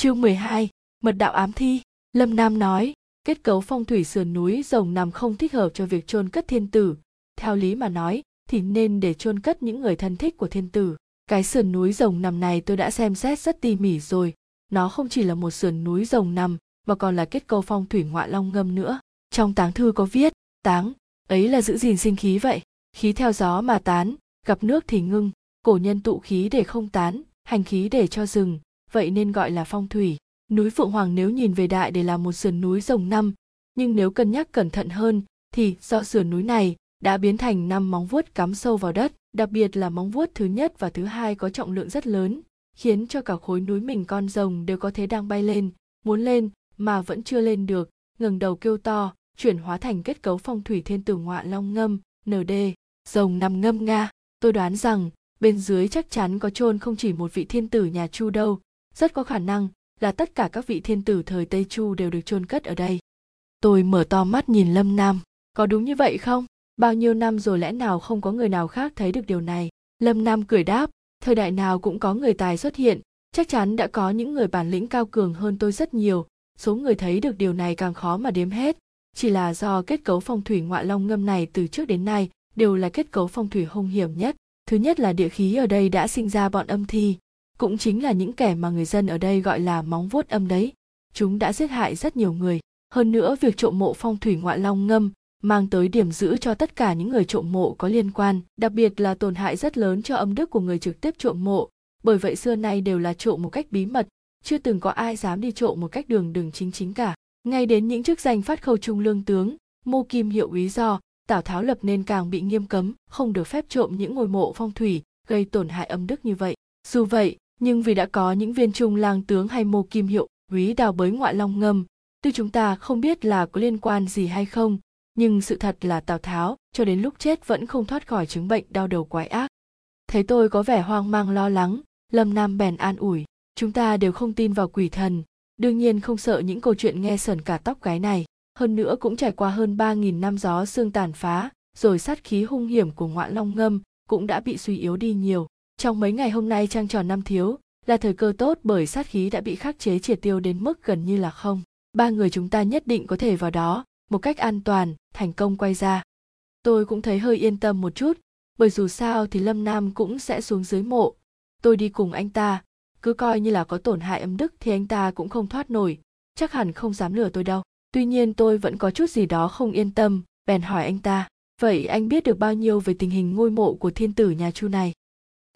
Chương 12, Mật đạo ám thi. Lâm Nam nói, kết cấu phong thủy sườn núi rồng nằm không thích hợp cho việc chôn cất thiên tử. Theo lý mà nói, thì nên để chôn cất những người thân thích của thiên tử. Cái sườn núi rồng nằm này tôi đã xem xét rất tỉ mỉ rồi. Nó không chỉ là một sườn núi rồng nằm, mà còn là kết cấu phong thủy ngoại long ngâm nữa. Trong táng thư có viết, táng, ấy là giữ gìn sinh khí vậy. Khí theo gió mà tán, gặp nước thì ngưng. Cổ nhân tụ khí để không tán, hành khí để cho rừng, vậy nên gọi là phong thủy. Núi Phượng Hoàng nếu nhìn về đại để là một sườn núi rồng năm, nhưng nếu cân nhắc cẩn thận hơn thì do sườn núi này đã biến thành năm móng vuốt cắm sâu vào đất, đặc biệt là móng vuốt thứ nhất và thứ hai có trọng lượng rất lớn, khiến cho cả khối núi mình con rồng đều có thể đang bay lên, muốn lên mà vẫn chưa lên được, ngẩng đầu kêu to, chuyển hóa thành kết cấu phong thủy thiên tử ngọa long ngâm, ND, rồng nằm ngâm nga. Tôi đoán rằng bên dưới chắc chắn có chôn không chỉ một vị thiên tử nhà Chu đâu, rất có khả năng là tất cả các vị thiên tử thời Tây Chu đều được chôn cất ở đây. Tôi mở to mắt nhìn Lâm Nam, có đúng như vậy không? Bao nhiêu năm rồi lẽ nào không có người nào khác thấy được điều này? Lâm Nam cười đáp, thời đại nào cũng có người tài xuất hiện, chắc chắn đã có những người bản lĩnh cao cường hơn tôi rất nhiều, số người thấy được điều này càng khó mà đếm hết. Chỉ là do kết cấu phong thủy ngoại long ngâm này từ trước đến nay đều là kết cấu phong thủy hung hiểm nhất. Thứ nhất là địa khí ở đây đã sinh ra bọn âm thi, cũng chính là những kẻ mà người dân ở đây gọi là móng vuốt âm đấy. Chúng đã giết hại rất nhiều người. Hơn nữa việc trộm mộ phong thủy ngoại long ngâm mang tới điểm giữ cho tất cả những người trộm mộ có liên quan, đặc biệt là tổn hại rất lớn cho âm đức của người trực tiếp trộm mộ. Bởi vậy xưa nay đều là trộm một cách bí mật, chưa từng có ai dám đi trộm một cách đường đường chính chính cả. Ngay đến những chức danh phát khâu trung lương tướng, mô kim hiệu úy do, Tào Tháo lập nên càng bị nghiêm cấm, không được phép trộm những ngôi mộ phong thủy, gây tổn hại âm đức như vậy. Dù vậy, nhưng vì đã có những viên trung lang tướng hay mô kim hiệu quý đào bới ngoại long ngâm, tuy chúng ta không biết là có liên quan gì hay không, nhưng sự thật là tào tháo cho đến lúc chết vẫn không thoát khỏi chứng bệnh đau đầu quái ác. Thấy tôi có vẻ hoang mang lo lắng, lâm nam bèn an ủi, chúng ta đều không tin vào quỷ thần, đương nhiên không sợ những câu chuyện nghe sờn cả tóc gái này. Hơn nữa cũng trải qua hơn ba nghìn năm gió xương tàn phá, rồi sát khí hung hiểm của ngoại long ngâm cũng đã bị suy yếu đi nhiều trong mấy ngày hôm nay trăng tròn năm thiếu, là thời cơ tốt bởi sát khí đã bị khắc chế triệt tiêu đến mức gần như là không. Ba người chúng ta nhất định có thể vào đó, một cách an toàn, thành công quay ra. Tôi cũng thấy hơi yên tâm một chút, bởi dù sao thì Lâm Nam cũng sẽ xuống dưới mộ. Tôi đi cùng anh ta, cứ coi như là có tổn hại âm đức thì anh ta cũng không thoát nổi, chắc hẳn không dám lừa tôi đâu. Tuy nhiên tôi vẫn có chút gì đó không yên tâm, bèn hỏi anh ta, vậy anh biết được bao nhiêu về tình hình ngôi mộ của thiên tử nhà Chu này?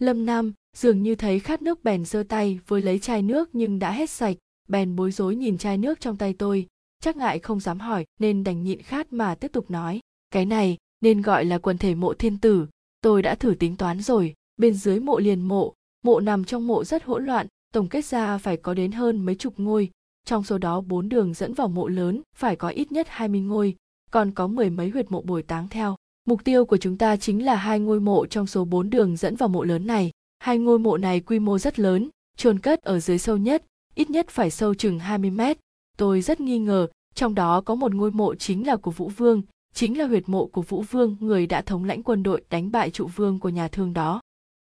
Lâm nam dường như thấy khát nước bèn giơ tay với lấy chai nước nhưng đã hết sạch. Bèn bối rối nhìn chai nước trong tay tôi. Chắc ngại không dám hỏi, nên đành nhịn khát mà tiếp tục nói. Cái này nên gọi là quần thể mộ thiên tử. Tôi đã thử tính toán rồi. Bên dưới mộ liền mộ. Mộ nằm trong mộ rất hỗn loạn. Tổng kết ra phải có đến hơn mấy chục ngôi. Trong số đó bốn đường dẫn vào mộ lớn, phải có ít nhất 20 ngôi. Còn có mười mấy huyệt mộ bồi táng theo. Mục tiêu của chúng ta chính là hai ngôi mộ trong số bốn đường dẫn vào mộ lớn này. Hai ngôi mộ này quy mô rất lớn, chôn cất ở dưới sâu nhất, ít nhất phải sâu chừng 20 mét. Tôi rất nghi ngờ, trong đó có một ngôi mộ chính là của Vũ Vương, chính là huyệt mộ của Vũ Vương, người đã thống lãnh quân đội đánh bại trụ vương của nhà thương đó.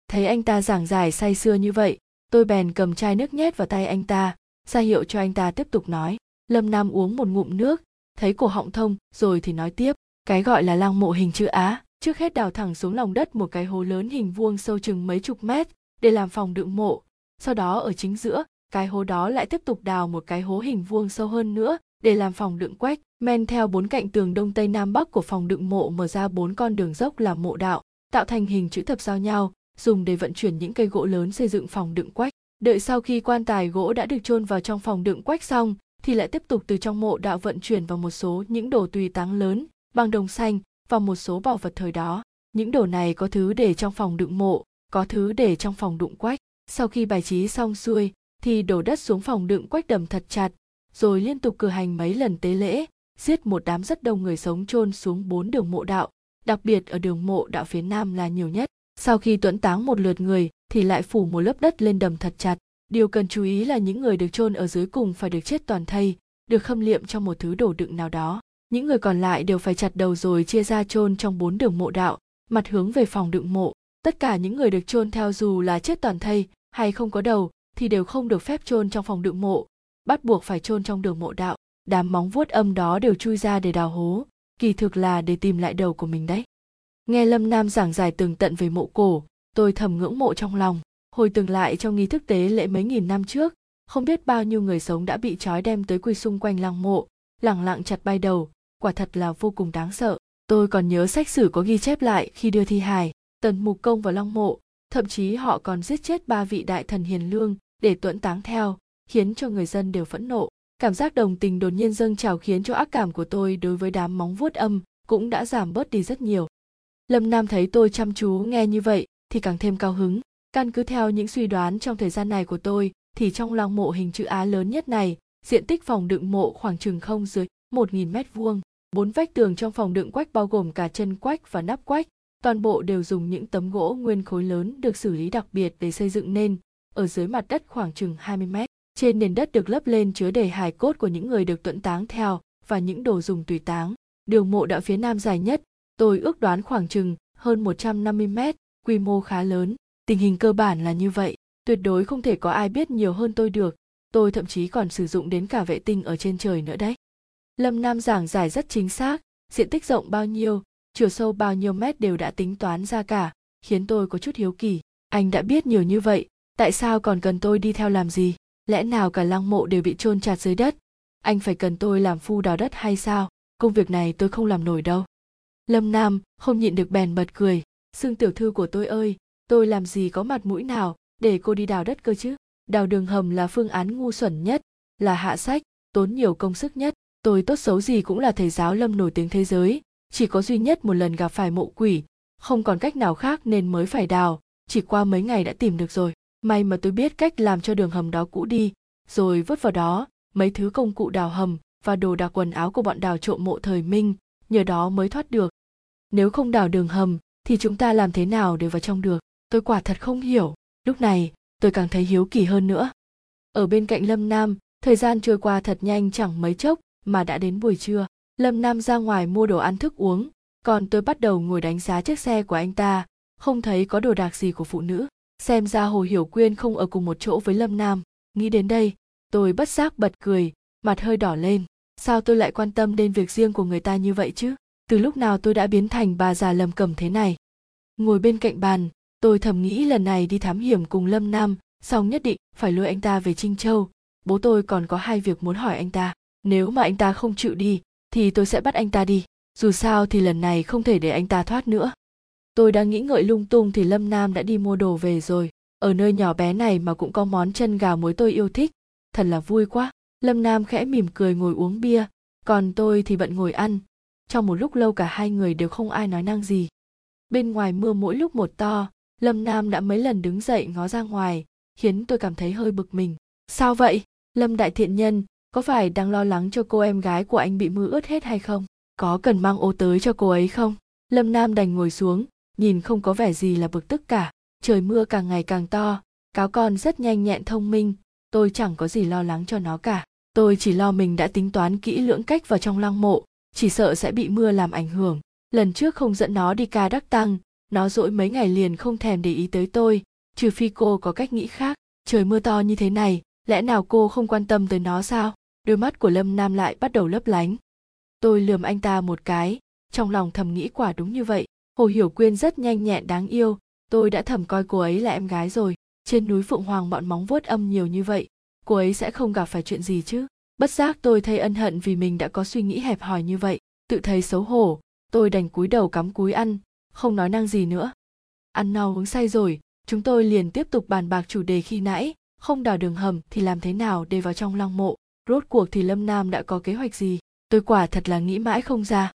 Thấy anh ta giảng giải say sưa như vậy, tôi bèn cầm chai nước nhét vào tay anh ta, ra hiệu cho anh ta tiếp tục nói. Lâm Nam uống một ngụm nước, thấy cổ họng thông rồi thì nói tiếp cái gọi là lăng mộ hình chữ á, trước hết đào thẳng xuống lòng đất một cái hố lớn hình vuông sâu chừng mấy chục mét, để làm phòng đựng mộ. Sau đó ở chính giữa, cái hố đó lại tiếp tục đào một cái hố hình vuông sâu hơn nữa, để làm phòng đựng quách, men theo bốn cạnh tường đông tây nam bắc của phòng đựng mộ mở ra bốn con đường dốc làm mộ đạo, tạo thành hình chữ thập giao nhau, dùng để vận chuyển những cây gỗ lớn xây dựng phòng đựng quách. Đợi sau khi quan tài gỗ đã được chôn vào trong phòng đựng quách xong, thì lại tiếp tục từ trong mộ đạo vận chuyển vào một số những đồ tùy táng lớn bằng đồng xanh và một số bảo vật thời đó. Những đồ này có thứ để trong phòng đựng mộ, có thứ để trong phòng đựng quách. Sau khi bài trí xong xuôi, thì đổ đất xuống phòng đựng quách đầm thật chặt, rồi liên tục cử hành mấy lần tế lễ, giết một đám rất đông người sống chôn xuống bốn đường mộ đạo, đặc biệt ở đường mộ đạo phía nam là nhiều nhất. Sau khi tuẫn táng một lượt người thì lại phủ một lớp đất lên đầm thật chặt. Điều cần chú ý là những người được chôn ở dưới cùng phải được chết toàn thây, được khâm liệm trong một thứ đồ đựng nào đó những người còn lại đều phải chặt đầu rồi chia ra chôn trong bốn đường mộ đạo, mặt hướng về phòng đựng mộ. Tất cả những người được chôn theo dù là chết toàn thây hay không có đầu thì đều không được phép chôn trong phòng đựng mộ, bắt buộc phải chôn trong đường mộ đạo. Đám móng vuốt âm đó đều chui ra để đào hố, kỳ thực là để tìm lại đầu của mình đấy. Nghe lâm nam giảng giải tường tận về mộ cổ, tôi thầm ngưỡng mộ trong lòng, hồi tưởng lại trong nghi thức tế lễ mấy nghìn năm trước, không biết bao nhiêu người sống đã bị trói đem tới quỳ xung quanh lăng mộ, lẳng lặng chặt bay đầu quả thật là vô cùng đáng sợ. Tôi còn nhớ sách sử có ghi chép lại khi đưa thi hài tần mục công vào long mộ. Thậm chí họ còn giết chết ba vị đại thần hiền lương để tuẫn táng theo khiến cho người dân đều phẫn nộ. Cảm giác đồng tình đột nhiên dâng trào khiến cho ác cảm của tôi đối với đám móng vuốt âm cũng đã giảm bớt đi rất nhiều. Lâm nam thấy tôi chăm chú nghe như vậy thì càng thêm cao hứng. Căn cứ theo những suy đoán trong thời gian này của tôi thì trong Long mộ hình chữ Á lớn nhất này, diện tích phòng đựng mộ khoảng chừng không dưới 1.000 mét vuông. Bốn vách tường trong phòng đựng quách bao gồm cả chân quách và nắp quách, toàn bộ đều dùng những tấm gỗ nguyên khối lớn được xử lý đặc biệt để xây dựng nên, ở dưới mặt đất khoảng chừng 20 mét. Trên nền đất được lấp lên chứa đầy hài cốt của những người được tuẫn táng theo và những đồ dùng tùy táng. Đường mộ đạo phía nam dài nhất, tôi ước đoán khoảng chừng hơn 150 mét, quy mô khá lớn. Tình hình cơ bản là như vậy tuyệt đối không thể có ai biết nhiều hơn tôi được tôi thậm chí còn sử dụng đến cả vệ tinh ở trên trời nữa đấy lâm nam giảng giải rất chính xác, diện tích rộng bao nhiêu, chiều sâu bao nhiêu mét đều đã tính toán ra cả, khiến tôi có chút hiếu kỳ. Anh đã biết nhiều như vậy, tại sao còn cần tôi đi theo làm gì? Lẽ nào cả lăng mộ đều bị chôn chặt dưới đất? Anh phải cần tôi làm phu đào đất hay sao? Công việc này tôi không làm nổi đâu. Lâm nam không nhịn được bèn bật cười. Xương tiểu thư của tôi ơi, tôi làm gì có mặt mũi nào để cô đi đào đất cơ chứ? Đào đường hầm là phương án ngu xuẩn nhất, là hạ sách, tốn nhiều công sức nhất tôi tốt xấu gì cũng là thầy giáo lâm nổi tiếng thế giới. Chỉ có duy nhất một lần gặp phải mộ quỷ, không còn cách nào khác nên mới phải đào. Chỉ qua mấy ngày đã tìm được rồi. May mà tôi biết cách làm cho đường hầm đó cũ đi. Rồi vứt vào đó, mấy thứ công cụ đào hầm và đồ đạc quần áo của bọn đào trộm mộ thời minh, nhờ đó mới thoát được. Nếu không đào đường hầm, thì chúng ta làm thế nào để vào trong được? Tôi quả thật không hiểu. Lúc này, tôi càng thấy hiếu kỳ hơn nữa. Ở bên cạnh lâm nam, thời gian trôi qua thật nhanh chẳng mấy chốc mà đã đến buổi trưa, lâm nam ra ngoài mua đồ ăn thức uống. Còn tôi bắt đầu ngồi đánh giá chiếc xe của anh ta. Không thấy có đồ đạc gì của phụ nữ. Xem ra hồ hiểu quyên không ở cùng một chỗ với lâm nam. Nghĩ đến đây, tôi bất giác bật cười, mặt hơi đỏ lên. Sao tôi lại quan tâm đến việc riêng của người ta như vậy chứ? Từ lúc nào tôi đã biến thành bà già lầm cầm thế này? Ngồi bên cạnh bàn, tôi thầm nghĩ lần này đi thám hiểm cùng lâm nam, xong nhất định phải lôi anh ta về trinh châu. Bố tôi còn có hai việc muốn hỏi anh ta nếu mà anh ta không chịu đi, thì tôi sẽ bắt anh ta đi. Dù sao thì lần này không thể để anh ta thoát nữa. Tôi đang nghĩ ngợi lung tung thì lâm nam đã đi mua đồ về rồi. Ở nơi nhỏ bé này mà cũng có món chân gà muối tôi yêu thích. Thật là vui quá. Lâm nam khẽ mỉm cười ngồi uống bia. Còn tôi thì bận ngồi ăn. Trong một lúc lâu cả hai người đều không ai nói năng gì. Bên ngoài mưa mỗi lúc một to, lâm nam đã mấy lần đứng dậy ngó ra ngoài, khiến tôi cảm thấy hơi bực mình. Sao vậy? Lâm đại thiện nhân có phải đang lo lắng cho cô em gái của anh bị mưa ướt hết hay không? Có cần mang ô tới cho cô ấy không? Lâm nam đành ngồi xuống, nhìn không có vẻ gì là bực tức cả. Trời mưa càng ngày càng to, cáo con rất nhanh nhẹn thông minh. Tôi chẳng có gì lo lắng cho nó cả. Tôi chỉ lo mình đã tính toán kỹ lưỡng cách vào trong lăng mộ, chỉ sợ sẽ bị mưa làm ảnh hưởng. Lần trước không dẫn nó đi ca đắc tăng, nó dỗi mấy ngày liền không thèm để ý tới tôi, trừ phi cô có cách nghĩ khác. Trời mưa to như thế này, lẽ nào cô không quan tâm tới nó sao? Đôi mắt của lâm nam lại bắt đầu lấp lánh. Tôi lườm anh ta một cái, trong lòng thầm nghĩ quả đúng như vậy. Hồ hiểu quyên rất nhanh nhẹn đáng yêu, tôi đã thầm coi cô ấy là em gái rồi. Trên núi phượng hoàng bọn móng vuốt âm nhiều như vậy, cô ấy sẽ không gặp phải chuyện gì chứ. Bất giác tôi thấy ân hận vì mình đã có suy nghĩ hẹp hòi như vậy, tự thấy xấu hổ. Tôi đành cúi đầu cắm cúi ăn, không nói năng gì nữa. Ăn no uống say rồi, chúng tôi liền tiếp tục bàn bạc chủ đề khi nãy. Không đào đường hầm thì làm thế nào để vào trong lăng mộ? Rốt cuộc thì lâm nam đã có kế hoạch gì? Tôi quả thật là nghĩ mãi không ra.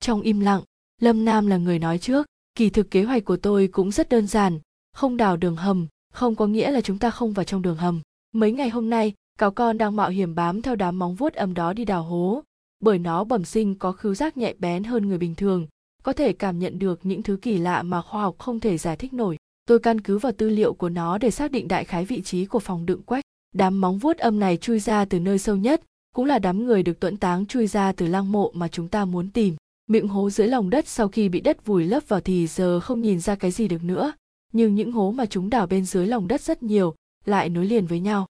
Trong im lặng, lâm nam là người nói trước, kỳ thực kế hoạch của tôi cũng rất đơn giản, không đào đường hầm, không có nghĩa là chúng ta không vào trong đường hầm. Mấy ngày hôm nay cáo con đang mạo hiểm bám theo đám móng vuốt ấm đó đi đào hố. Bởi nó bẩm sinh có khứu giác nhạy bén hơn người bình thường, có thể cảm nhận được những thứ kỳ lạ mà khoa học không thể giải thích nổi. Tôi căn cứ vào tư liệu của nó để xác định đại khái vị trí của phòng đựng quách đám móng vuốt âm này chui ra từ nơi sâu nhất, cũng là đám người được tuẫn táng chui ra từ lăng mộ mà chúng ta muốn tìm. Miệng hố dưới lòng đất sau khi bị đất vùi lấp vào thì giờ không nhìn ra cái gì được nữa, nhưng những hố mà chúng đào bên dưới lòng đất rất nhiều, lại nối liền với nhau.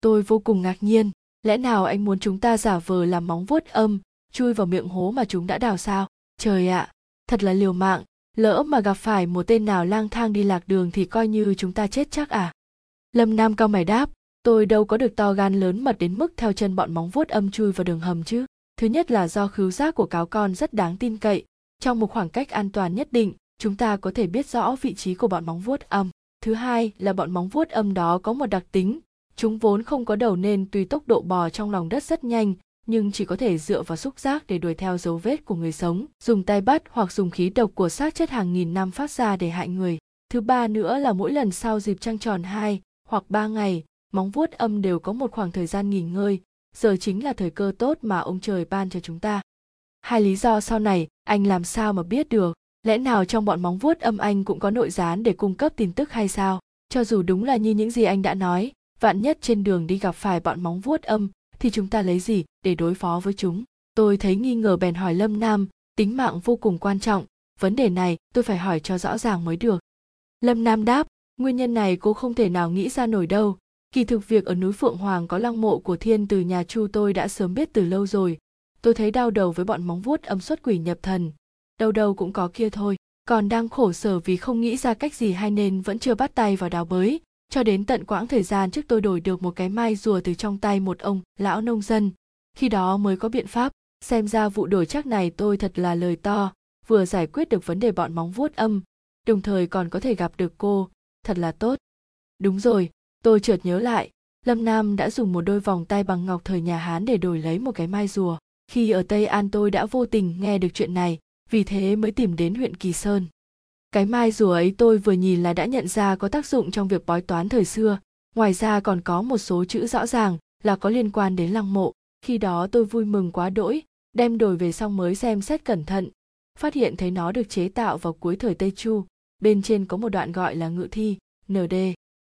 Tôi vô cùng ngạc nhiên, lẽ nào anh muốn chúng ta giả vờ làm móng vuốt âm, chui vào miệng hố mà chúng đã đào sao? Trời ạ, thật là liều mạng, lỡ mà gặp phải một tên nào lang thang đi lạc đường thì coi như chúng ta chết chắc à? Lâm nam cao mày đáp tôi đâu có được to gan lớn mật đến mức theo chân bọn móng vuốt âm chui vào đường hầm chứ. Thứ nhất là do khứu giác của cáo con rất đáng tin cậy. Trong một khoảng cách an toàn nhất định, chúng ta có thể biết rõ vị trí của bọn móng vuốt âm. Thứ hai là bọn móng vuốt âm đó có một đặc tính. Chúng vốn không có đầu nên tuy tốc độ bò trong lòng đất rất nhanh, nhưng chỉ có thể dựa vào xúc giác để đuổi theo dấu vết của người sống, dùng tay bắt hoặc dùng khí độc của xác chất hàng nghìn năm phát ra để hại người. Thứ ba nữa là mỗi lần sau dịp trăng tròn hai hoặc ba ngày móng vuốt âm đều có một khoảng thời gian nghỉ ngơi. Giờ chính là thời cơ tốt mà ông trời ban cho chúng ta. Hai lý do sau này, anh làm sao mà biết được? Lẽ nào trong bọn móng vuốt âm anh cũng có nội gián để cung cấp tin tức hay sao? Cho dù đúng là như những gì anh đã nói, vạn nhất trên đường đi gặp phải bọn móng vuốt âm, thì chúng ta lấy gì để đối phó với chúng? Tôi thấy nghi ngờ bèn hỏi lâm nam, tính mạng vô cùng quan trọng. Vấn đề này tôi phải hỏi cho rõ ràng mới được. Lâm nam đáp, nguyên nhân này cô không thể nào nghĩ ra nổi đâu kỳ thực việc ở núi phượng hoàng có lăng mộ của thiên từ nhà chu tôi đã sớm biết từ lâu rồi. Tôi thấy đau đầu với bọn móng vuốt âm xuất quỷ nhập thần. Đâu đâu cũng có kia thôi. Còn đang khổ sở vì không nghĩ ra cách gì hay nên vẫn chưa bắt tay vào đào bới. Cho đến tận quãng thời gian trước tôi đổi được một cái mai rùa từ trong tay một ông lão nông dân. Khi đó mới có biện pháp. Xem ra vụ đổi chắc này tôi thật là lời to. Vừa giải quyết được vấn đề bọn móng vuốt âm. Đồng thời còn có thể gặp được cô. Thật là tốt. Đúng rồi tôi chợt nhớ lại, lâm nam đã dùng một đôi vòng tay bằng ngọc thời nhà hán để đổi lấy một cái mai rùa. Khi ở tây an tôi đã vô tình nghe được chuyện này, vì thế mới tìm đến huyện kỳ sơn. Cái mai rùa ấy tôi vừa nhìn là đã nhận ra có tác dụng trong việc bói toán thời xưa. Ngoài ra còn có một số chữ rõ ràng là có liên quan đến lăng mộ. Khi đó tôi vui mừng quá đỗi, đem đổi về xong mới xem xét cẩn thận. Phát hiện thấy nó được chế tạo vào cuối thời tây chu. Bên trên có một đoạn gọi là ngự thi nd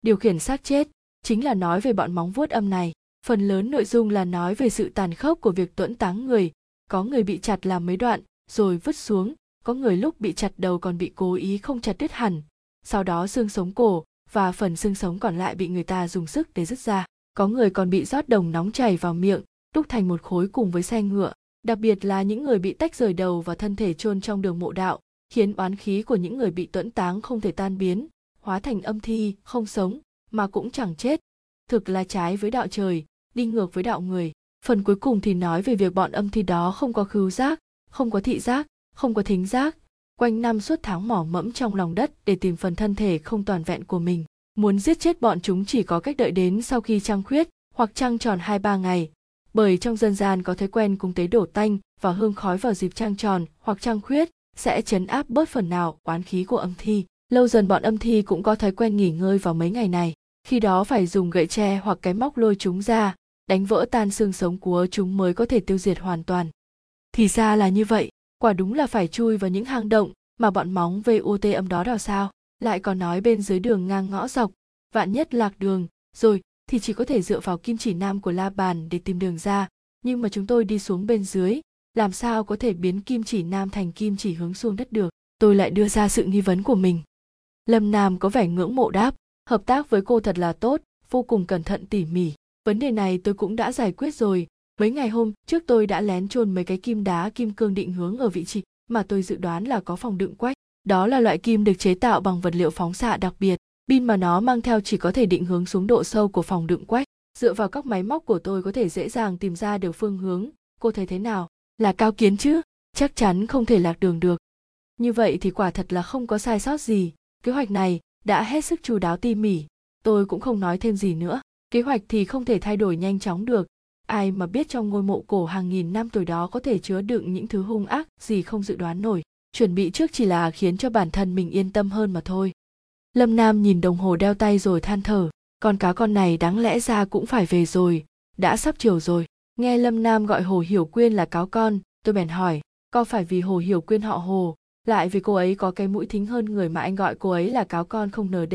điều khiển xác chết chính là nói về bọn móng vuốt âm này. Phần lớn nội dung là nói về sự tàn khốc của việc tuẫn táng người. Có người bị chặt làm mấy đoạn, rồi vứt xuống. Có người lúc bị chặt đầu còn bị cố ý không chặt đứt hẳn. Sau đó xương sống cổ và phần xương sống còn lại bị người ta dùng sức để dứt ra. Có người còn bị rót đồng nóng chảy vào miệng, đúc thành một khối cùng với xe ngựa. Đặc biệt là những người bị tách rời đầu và thân thể chôn trong đường mộ đạo, khiến oán khí của những người bị tuẫn táng không thể tan biến hóa thành âm thi, không sống, mà cũng chẳng chết. Thực là trái với đạo trời, đi ngược với đạo người. Phần cuối cùng thì nói về việc bọn âm thi đó không có khứu giác, không có thị giác, không có thính giác. Quanh năm suốt tháng mỏ mẫm trong lòng đất để tìm phần thân thể không toàn vẹn của mình. Muốn giết chết bọn chúng chỉ có cách đợi đến sau khi trăng khuyết, hoặc trăng tròn hai ba ngày. Bởi trong dân gian có thói quen cúng tế đổ tanh và hương khói vào dịp trăng tròn hoặc trăng khuyết, sẽ chấn áp bớt phần nào oán khí của âm thi lâu dần bọn âm thi cũng có thói quen nghỉ ngơi vào mấy ngày này. Khi đó phải dùng gậy tre hoặc cái móc lôi chúng ra, đánh vỡ tan xương sống của chúng mới có thể tiêu diệt hoàn toàn. Thì ra là như vậy, quả đúng là phải chui vào những hang động mà bọn móng VUT âm đó đào sao. Lại còn nói bên dưới đường ngang ngõ dọc, vạn nhất lạc đường, rồi thì chỉ có thể dựa vào kim chỉ nam của la bàn để tìm đường ra. Nhưng mà chúng tôi đi xuống bên dưới, làm sao có thể biến kim chỉ nam thành kim chỉ hướng xuống đất được? Tôi lại đưa ra sự nghi vấn của mình lâm nam có vẻ ngưỡng mộ đáp, hợp tác với cô thật là tốt, vô cùng cẩn thận, tỉ mỉ. Vấn đề này tôi cũng đã giải quyết rồi. Mấy ngày hôm trước tôi đã lén chôn mấy cái kim đá, kim cương định hướng ở vị trí mà tôi dự đoán là có phòng đựng quách. Đó là loại kim được chế tạo bằng vật liệu phóng xạ đặc biệt, pin mà nó mang theo chỉ có thể định hướng xuống độ sâu của phòng đựng quách. Dựa vào các máy móc của tôi có thể dễ dàng tìm ra được phương hướng. Cô thấy thế nào? Là cao kiến chứ? Chắc chắn không thể lạc đường được. Như vậy thì quả thật là không có sai sót gì kế hoạch này đã hết sức chú đáo tỉ mỉ. Tôi cũng không nói thêm gì nữa. Kế hoạch thì không thể thay đổi nhanh chóng được. Ai mà biết trong ngôi mộ cổ hàng nghìn năm tuổi đó có thể chứa đựng những thứ hung ác gì không dự đoán nổi. Chuẩn bị trước chỉ là khiến cho bản thân mình yên tâm hơn mà thôi. Lâm nam nhìn đồng hồ đeo tay rồi than thở. Con cá con này đáng lẽ ra cũng phải về rồi. Đã sắp chiều rồi. Nghe lâm nam gọi hồ hiểu quyên là cáo con, tôi bèn hỏi, có phải vì hồ hiểu quyên họ hồ lại vì cô ấy có cái mũi thính hơn người mà anh gọi cô ấy là cáo con không nd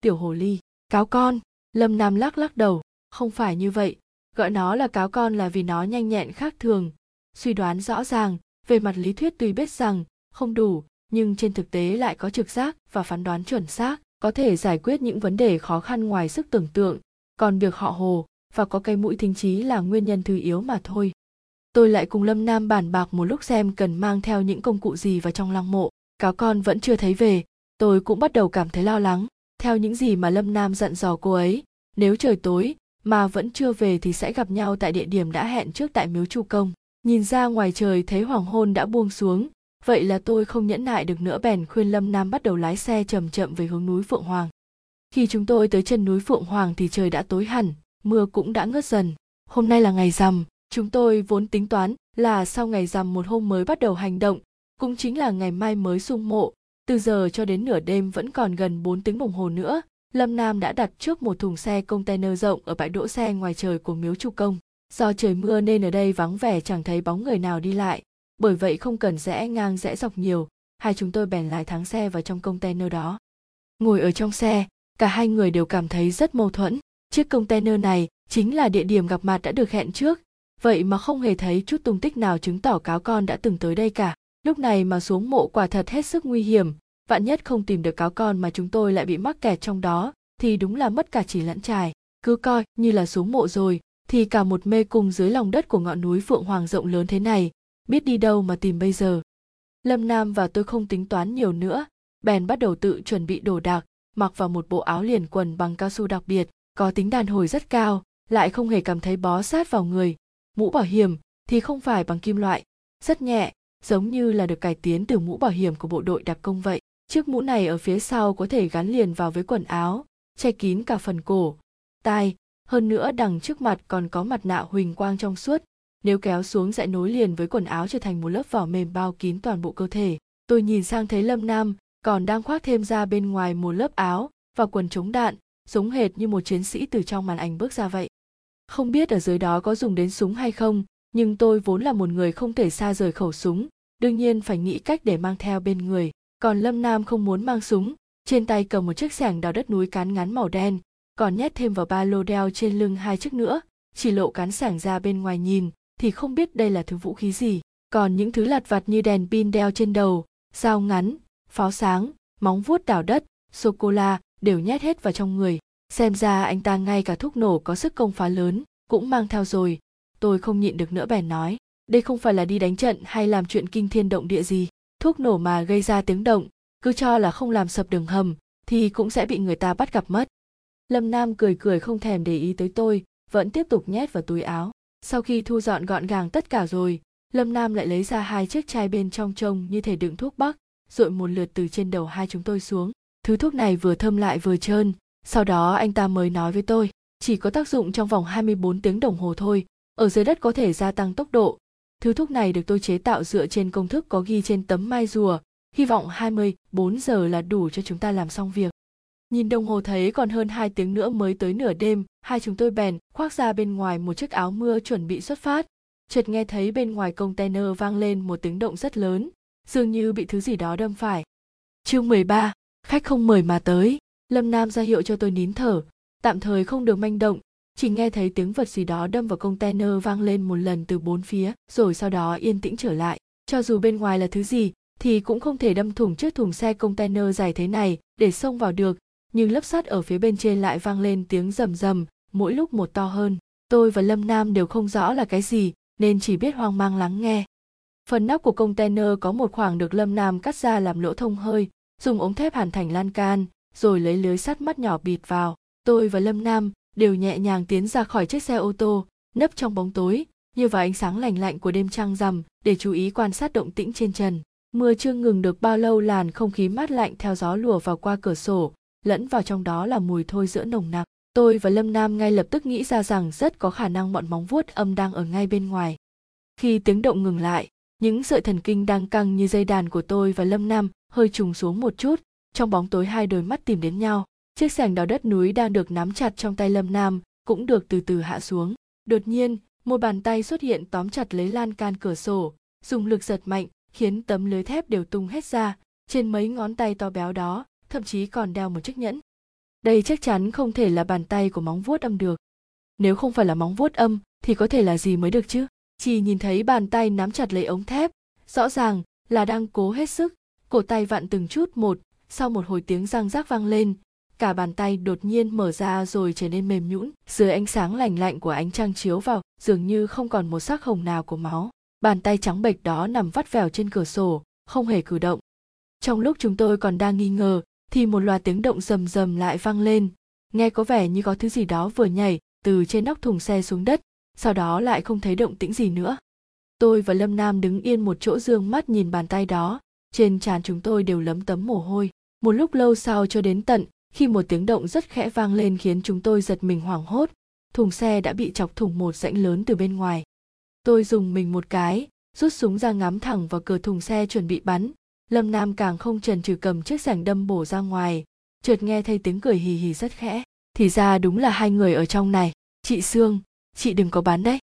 tiểu hồ ly. Cáo con? Lâm nam lắc lắc đầu. Không phải như vậy. Gọi nó là cáo con là vì nó nhanh nhẹn khác thường. Suy đoán rõ ràng, về mặt lý thuyết tuy biết rằng, không đủ, nhưng trên thực tế lại có trực giác và phán đoán chuẩn xác, có thể giải quyết những vấn đề khó khăn ngoài sức tưởng tượng. Còn việc họ hồ, và có cái mũi thính trí là nguyên nhân thứ yếu mà thôi tôi lại cùng lâm nam bàn bạc một lúc xem cần mang theo những công cụ gì vào trong lăng mộ. Cáo con vẫn chưa thấy về. Tôi cũng bắt đầu cảm thấy lo lắng. Theo những gì mà lâm nam dặn dò cô ấy, nếu trời tối mà vẫn chưa về thì sẽ gặp nhau tại địa điểm đã hẹn trước tại miếu chu công. Nhìn ra ngoài trời thấy hoàng hôn đã buông xuống, vậy là tôi không nhẫn nại được nữa bèn khuyên lâm nam bắt đầu lái xe chậm chậm về hướng núi phượng hoàng. Khi chúng tôi tới chân núi phượng hoàng thì trời đã tối hẳn, mưa cũng đã ngớt dần. Hôm nay là ngày rằm chúng tôi vốn tính toán là sau ngày rằm một hôm mới bắt đầu hành động, cũng chính là ngày mai mới sung mộ. Từ giờ cho đến nửa đêm vẫn còn gần 4 tiếng đồng hồ nữa, lâm nam đã đặt trước một thùng xe container rộng ở bãi đỗ xe ngoài trời của miếu chu công. Do trời mưa nên ở đây vắng vẻ, chẳng thấy bóng người nào đi lại. Bởi vậy không cần rẽ ngang, rẽ dọc nhiều, hai chúng tôi bèn lái thắng xe vào trong container đó. Ngồi ở trong xe, cả hai người đều cảm thấy rất mâu thuẫn. Chiếc container này chính là địa điểm gặp mặt đã được hẹn trước vậy mà không hề thấy chút tung tích nào chứng tỏ cáo con đã từng tới đây cả. Lúc này mà xuống mộ quả thật hết sức nguy hiểm. Vạn nhất không tìm được cáo con mà chúng tôi lại bị mắc kẹt trong đó, thì đúng là mất cả chỉ lẫn trài cứ coi như là xuống mộ rồi, thì cả một mê cung dưới lòng đất của ngọn núi phượng hoàng rộng lớn thế này, biết đi đâu mà tìm bây giờ? Lâm nam và tôi không tính toán nhiều nữa. Bèn bắt đầu tự chuẩn bị đồ đạc, mặc vào một bộ áo liền quần bằng cao su đặc biệt, có tính đàn hồi rất cao, lại không hề cảm thấy bó sát vào người mũ bảo hiểm thì không phải bằng kim loại. Rất nhẹ, giống như là được cải tiến từ mũ bảo hiểm của bộ đội đặc công vậy. Chiếc mũ này ở phía sau có thể gắn liền vào với quần áo, che kín cả phần cổ, tai. Hơn nữa đằng trước mặt còn có mặt nạ huỳnh quang trong suốt. Nếu kéo xuống sẽ nối liền với quần áo trở thành một lớp vỏ mềm bao kín toàn bộ cơ thể. Tôi nhìn sang thấy lâm nam, còn đang khoác thêm ra bên ngoài một lớp áo và quần chống đạn, giống hệt như một chiến sĩ từ trong màn ảnh bước ra vậy không biết ở dưới đó có dùng đến súng hay không, nhưng tôi vốn là một người không thể xa rời khẩu súng, đương nhiên phải nghĩ cách để mang theo bên người. Còn lâm nam không muốn mang súng, trên tay cầm một chiếc xẻng đào đất núi cán ngắn màu đen, còn nhét thêm vào ba lô đeo trên lưng hai chiếc nữa. Chỉ lộ cán sảng ra bên ngoài nhìn, thì không biết đây là thứ vũ khí gì. Còn những thứ lặt vặt như đèn pin đeo trên đầu, dao ngắn, pháo sáng, móng vuốt đào đất, sô cô la đều nhét hết vào trong người xem ra anh ta ngay cả thuốc nổ có sức công phá lớn cũng mang theo rồi. Tôi không nhịn được nữa bèn nói, đây không phải là đi đánh trận hay làm chuyện kinh thiên động địa gì. Thuốc nổ mà gây ra tiếng động, cứ cho là không làm sập đường hầm, thì cũng sẽ bị người ta bắt gặp mất. Lâm nam cười cười không thèm để ý tới tôi, vẫn tiếp tục nhét vào túi áo. Sau khi thu dọn gọn gàng tất cả rồi, lâm nam lại lấy ra hai chiếc chai bên trong trông như thể đựng thuốc bắc dội một lượt từ trên đầu hai chúng tôi xuống. Thứ thuốc này vừa thơm lại vừa trơn sau đó anh ta mới nói với tôi chỉ có tác dụng trong vòng 24 tiếng đồng hồ thôi ở dưới đất có thể gia tăng tốc độ thứ thuốc này được tôi chế tạo dựa trên công thức có ghi trên tấm mai rùa hy vọng 24 giờ là đủ cho chúng ta làm xong việc Nhìn đồng hồ thấy còn hơn hai tiếng nữa mới tới nửa đêm, hai chúng tôi bèn khoác ra bên ngoài một chiếc áo mưa chuẩn bị xuất phát. Chợt nghe thấy bên ngoài container vang lên một tiếng động rất lớn, dường như bị thứ gì đó đâm phải. Chương 13, khách không mời mà tới. Lâm Nam ra hiệu cho tôi nín thở, tạm thời không được manh động, chỉ nghe thấy tiếng vật gì đó đâm vào container vang lên một lần từ bốn phía, rồi sau đó yên tĩnh trở lại. Cho dù bên ngoài là thứ gì, thì cũng không thể đâm thủng chiếc thùng xe container dài thế này để xông vào được, nhưng lớp sắt ở phía bên trên lại vang lên tiếng rầm rầm mỗi lúc một to hơn tôi và lâm nam đều không rõ là cái gì nên chỉ biết hoang mang lắng nghe phần nóc của container có một khoảng được lâm nam cắt ra làm lỗ thông hơi dùng ống thép hàn thành lan can rồi lấy lưới sắt mắt nhỏ bịt vào. Tôi và lâm nam đều nhẹ nhàng tiến ra khỏi chiếc xe ô tô, nấp trong bóng tối, như vào ánh sáng lành lạnh của đêm trăng rằm, để chú ý quan sát động tĩnh trên trần. Mưa chưa ngừng được bao lâu làn không khí mát lạnh theo gió lùa vào qua cửa sổ, lẫn vào trong đó là mùi thôi giữa nồng nặc. Tôi và lâm nam ngay lập tức nghĩ ra rằng rất có khả năng bọn móng vuốt âm đang ở ngay bên ngoài. Khi tiếng động ngừng lại, những sợi thần kinh đang căng như dây đàn của tôi và lâm nam hơi trùng xuống một chút trong bóng tối hai đôi mắt tìm đến nhau, chiếc sẻng đào đất núi đang được nắm chặt trong tay lâm nam cũng được từ từ hạ xuống. Đột nhiên, một bàn tay xuất hiện tóm chặt lấy lan can cửa sổ, dùng lực giật mạnh khiến tấm lưới thép đều tung hết ra, trên mấy ngón tay to béo đó, thậm chí còn đeo một chiếc nhẫn. Đây chắc chắn không thể là bàn tay của móng vuốt âm được. Nếu không phải là móng vuốt âm, thì có thể là gì mới được chứ? Chỉ nhìn thấy bàn tay nắm chặt lấy ống thép, rõ ràng là đang cố hết sức. Cổ tay vặn từng chút một sau một hồi tiếng răng rác vang lên, cả bàn tay đột nhiên mở ra rồi trở nên mềm nhũn, dưới ánh sáng lành lạnh của ánh trăng chiếu vào, dường như không còn một sắc hồng nào của máu. Bàn tay trắng bệch đó nằm vắt vẻo trên cửa sổ, không hề cử động. Trong lúc chúng tôi còn đang nghi ngờ, thì một loạt tiếng động rầm rầm lại vang lên. Nghe có vẻ như có thứ gì đó vừa nhảy từ trên nóc thùng xe xuống đất, sau đó lại không thấy động tĩnh gì nữa. Tôi và lâm nam đứng yên một chỗ dương mắt nhìn bàn tay đó trên trán chúng tôi đều lấm tấm mồ hôi. Một lúc lâu sau cho đến tận, khi một tiếng động rất khẽ vang lên khiến chúng tôi giật mình hoảng hốt, thùng xe đã bị chọc thủng một rãnh lớn từ bên ngoài. Tôi dùng mình một cái, rút súng ra ngắm thẳng vào cửa thùng xe chuẩn bị bắn. Lâm nam càng không chần chừ cầm chiếc sảnh đâm bổ ra ngoài. Chợt nghe thấy tiếng cười hì hì rất khẽ. Thì ra đúng là hai người ở trong này. Chị sương, chị đừng có bắn đấy.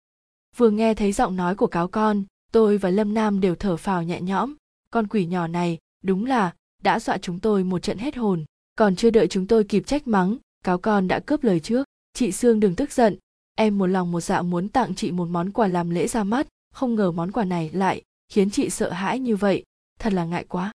Vừa nghe thấy giọng nói của cáo con, tôi và lâm nam đều thở phào nhẹ nhõm con quỷ nhỏ này, đúng là, đã dọa chúng tôi một trận hết hồn, còn chưa đợi chúng tôi kịp trách mắng, cáo con đã cướp lời trước. Chị sương đừng tức giận, em một lòng một dạ muốn tặng chị một món quà làm lễ ra mắt, không ngờ món quà này lại khiến chị sợ hãi như vậy, thật là ngại quá.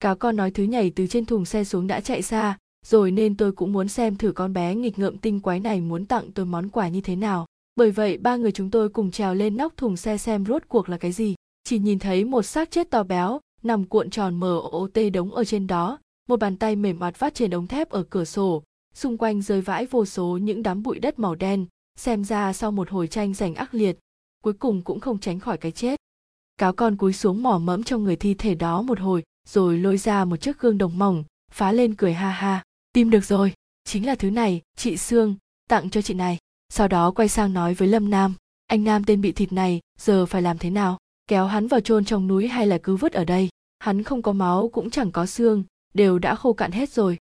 Cáo con nói thứ nhảy từ trên thùng xe xuống đã chạy xa rồi nên tôi cũng muốn xem thử con bé nghịch ngợm tinh quái này muốn tặng tôi món quà như thế nào. Bởi vậy ba người chúng tôi cùng trèo lên nóc thùng xe xem rốt cuộc là cái gì. Chỉ nhìn thấy một xác chết to béo nằm cuộn tròn mờ OT đống ở trên đó, một bàn tay mềm mặt vắt trên ống thép ở cửa sổ. Xung quanh rơi vãi vô số những đám bụi đất màu đen, xem ra sau một hồi tranh giành ác liệt, cuối cùng cũng không tránh khỏi cái chết. Cáo con cúi xuống mỏ mẫm trong người thi thể đó một hồi, rồi lôi ra một chiếc gương đồng mỏng, phá lên cười ha ha. Tìm được rồi, chính là thứ này, chị sương, tặng cho chị này. Sau đó quay sang nói với lâm nam, anh nam tên bị thịt này, giờ phải làm thế nào? Kéo hắn vào chôn trong núi hay là cứ vứt ở đây. Hắn không có máu, cũng chẳng có xương, đều đã khô cạn hết rồi.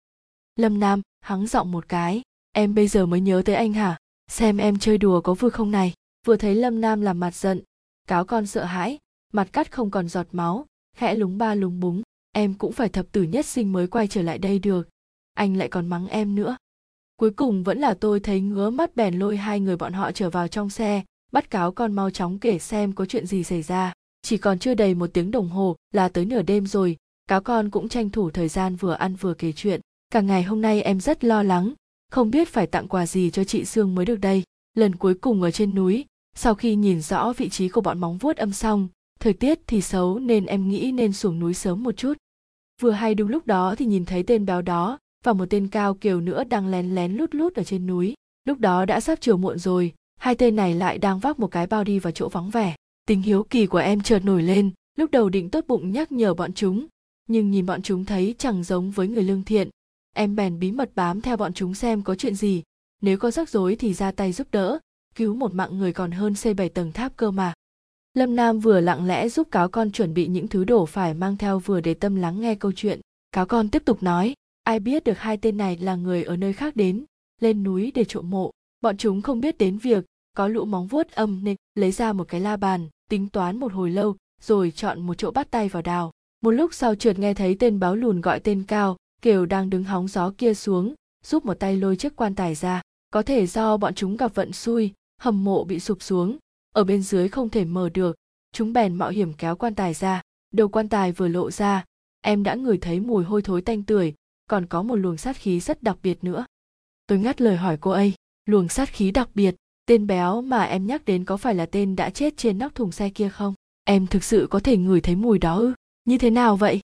Lâm nam hắng giọng một cái. Em bây giờ mới nhớ tới anh hả? Xem em chơi đùa có vui không này? Vừa thấy lâm nam làm mặt giận, cáo con sợ hãi, mặt cắt không còn giọt máu, khẽ lúng ba lúng búng. Em cũng phải thập tử nhất sinh mới quay trở lại đây được. Anh lại còn mắng em nữa. Cuối cùng vẫn là tôi thấy ngứa mắt bèn lôi hai người bọn họ trở vào trong xe bắt cáo con mau chóng kể xem có chuyện gì xảy ra. Chỉ còn chưa đầy một tiếng đồng hồ là tới nửa đêm rồi, cáo con cũng tranh thủ thời gian vừa ăn vừa kể chuyện. Cả ngày hôm nay em rất lo lắng, không biết phải tặng quà gì cho chị sương mới được đây. Lần cuối cùng ở trên núi, sau khi nhìn rõ vị trí của bọn móng vuốt âm xong thời tiết thì xấu nên em nghĩ nên xuống núi sớm một chút. Vừa hay đúng lúc đó thì nhìn thấy tên béo đó và một tên cao kiều nữa đang lén lén lút lút ở trên núi. Lúc đó đã sắp chiều muộn rồi hai tên này lại đang vác một cái bao đi vào chỗ vắng vẻ. Tính hiếu kỳ của em chợt nổi lên, lúc đầu định tốt bụng nhắc nhở bọn chúng, nhưng nhìn bọn chúng thấy chẳng giống với người lương thiện. Em bèn bí mật bám theo bọn chúng xem có chuyện gì. Nếu có rắc rối thì ra tay giúp đỡ, cứu một mạng người còn hơn xây bảy tầng tháp cơ mà. Lâm nam vừa lặng lẽ giúp cáo con chuẩn bị những thứ đổ phải mang theo vừa để tâm lắng nghe câu chuyện. Cáo con tiếp tục nói, ai biết được hai tên này là người ở nơi khác đến, lên núi để trộm mộ. Bọn chúng không biết đến việc có lũ móng vuốt âm nên lấy ra một cái la bàn, tính toán một hồi lâu, rồi chọn một chỗ bắt tay vào đào. Một lúc sau trượt nghe thấy tên báo lùn gọi tên cao, kiều đang đứng hóng gió kia xuống giúp một tay lôi chiếc quan tài ra. Có thể do bọn chúng gặp vận xui, hầm mộ bị sụp xuống. Ở bên dưới không thể mở được, chúng bèn mạo hiểm kéo quan tài ra. Đầu quan tài vừa lộ ra, em đã ngửi thấy mùi hôi thối tanh tưởi, còn có một luồng sát khí rất đặc biệt nữa. Tôi ngắt lời hỏi cô ấy, luồng sát khí đặc biệt? Tên béo mà em nhắc đến có phải là tên đã chết trên nóc thùng xe kia không? Em thực sự có thể ngửi thấy mùi đó ư? Như thế nào vậy?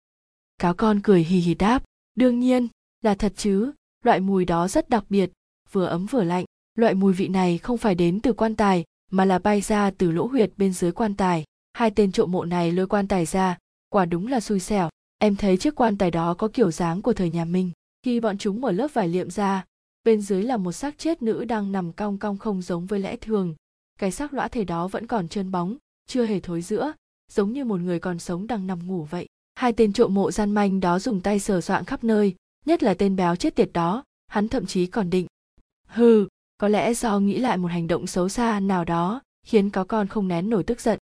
Cáo con cười hì hì đáp, đương nhiên, là thật chứ. Loại mùi đó rất đặc biệt, vừa ấm vừa lạnh. Loại mùi vị này không phải đến từ quan tài, mà là bay ra từ lỗ huyệt bên dưới quan tài. Hai tên trộm mộ này lôi quan tài ra, quả đúng là xui xẻo. Em thấy chiếc quan tài đó có kiểu dáng của thời nhà minh khi bọn chúng mở lớp vải liệm ra bên dưới là một xác chết nữ đang nằm cong cong không giống với lẽ thường. Cái xác lõa thể đó vẫn còn trơn bóng, chưa hề thối giữa, giống như một người còn sống đang nằm ngủ vậy. Hai tên trộm mộ gian manh đó dùng tay sờ soạng khắp nơi, nhất là tên béo chết tiệt đó, hắn thậm chí còn định. Hừ, có lẽ do nghĩ lại một hành động xấu xa nào đó, khiến cáo con không nén nổi tức giận.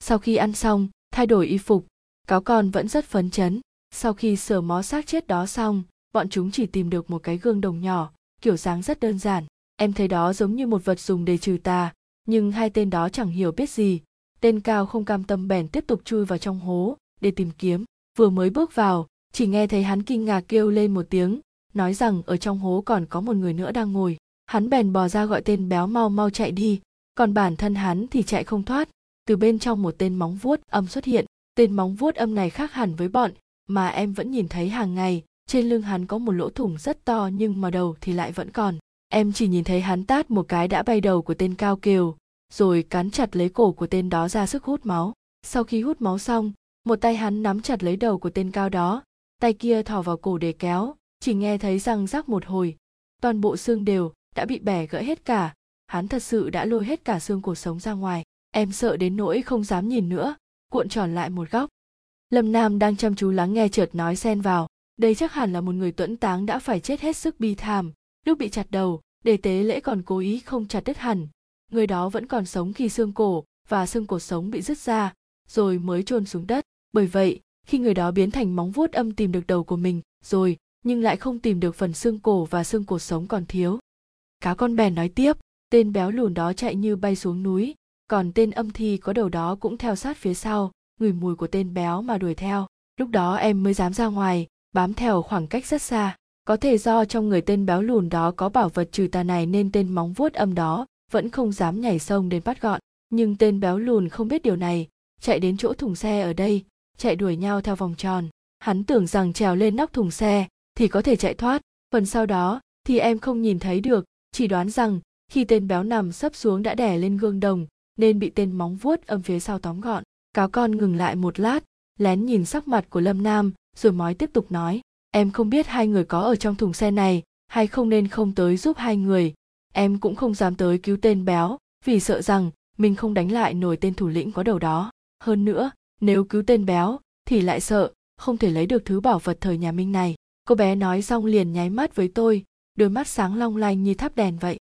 Sau khi ăn xong, thay đổi y phục cáo con vẫn rất phấn chấn. Sau khi sờ mó xác chết đó xong, bọn chúng chỉ tìm được một cái gương đồng nhỏ kiểu dáng rất đơn giản. Em thấy đó giống như một vật dùng để trừ tà, nhưng hai tên đó chẳng hiểu biết gì. Tên cao không cam tâm bèn tiếp tục chui vào trong hố để tìm kiếm. Vừa mới bước vào, chỉ nghe thấy hắn kinh ngạc kêu lên một tiếng, nói rằng ở trong hố còn có một người nữa đang ngồi. Hắn bèn bò ra gọi tên béo mau mau chạy đi, còn bản thân hắn thì chạy không thoát. Từ bên trong một tên móng vuốt âm xuất hiện. Tên móng vuốt âm này khác hẳn với bọn mà em vẫn nhìn thấy hàng ngày trên lưng hắn có một lỗ thủng rất to nhưng mà đầu thì lại vẫn còn. Em chỉ nhìn thấy hắn tát một cái đã bay đầu của tên cao kiều, rồi cắn chặt lấy cổ của tên đó ra sức hút máu. Sau khi hút máu xong, một tay hắn nắm chặt lấy đầu của tên cao đó, tay kia thò vào cổ để kéo, chỉ nghe thấy răng rắc một hồi. Toàn bộ xương đều đã bị bẻ gãy hết cả. Hắn thật sự đã lôi hết cả xương cổ sống ra ngoài. Em sợ đến nỗi không dám nhìn nữa, cuộn tròn lại một góc. Lâm nam đang chăm chú lắng nghe chợt nói xen vào đây chắc hẳn là một người tuẫn táng đã phải chết hết sức bi thảm, lúc bị chặt đầu, để tế lễ còn cố ý không chặt đứt hẳn. Người đó vẫn còn sống khi xương cổ và xương cổ sống bị rứt ra, rồi mới chôn xuống đất. Bởi vậy, khi người đó biến thành móng vuốt âm tìm được đầu của mình, rồi, nhưng lại không tìm được phần xương cổ và xương cổ sống còn thiếu. Cá con bèn nói tiếp, tên béo lùn đó chạy như bay xuống núi, còn tên âm thi có đầu đó cũng theo sát phía sau, ngửi mùi của tên béo mà đuổi theo. Lúc đó em mới dám ra ngoài bám theo khoảng cách rất xa. Có thể do trong người tên béo lùn đó có bảo vật trừ tà này nên tên móng vuốt âm đó vẫn không dám nhảy sông đến bắt gọn. Nhưng tên béo lùn không biết điều này, chạy đến chỗ thùng xe ở đây, chạy đuổi nhau theo vòng tròn. Hắn tưởng rằng trèo lên nóc thùng xe thì có thể chạy thoát. Phần sau đó thì em không nhìn thấy được, chỉ đoán rằng khi tên béo nằm sấp xuống đã đè lên gương đồng nên bị tên móng vuốt âm phía sau tóm gọn. Cáo con ngừng lại một lát, lén nhìn sắc mặt của lâm nam rồi mói tiếp tục nói, em không biết hai người có ở trong thùng xe này hay không nên không tới giúp hai người. Em cũng không dám tới cứu tên béo, vì sợ rằng mình không đánh lại nổi tên thủ lĩnh có đầu đó. Hơn nữa, nếu cứu tên béo thì lại sợ không thể lấy được thứ bảo vật thời nhà minh này. Cô bé nói xong liền nháy mắt với tôi, đôi mắt sáng long lanh như thắp đèn vậy.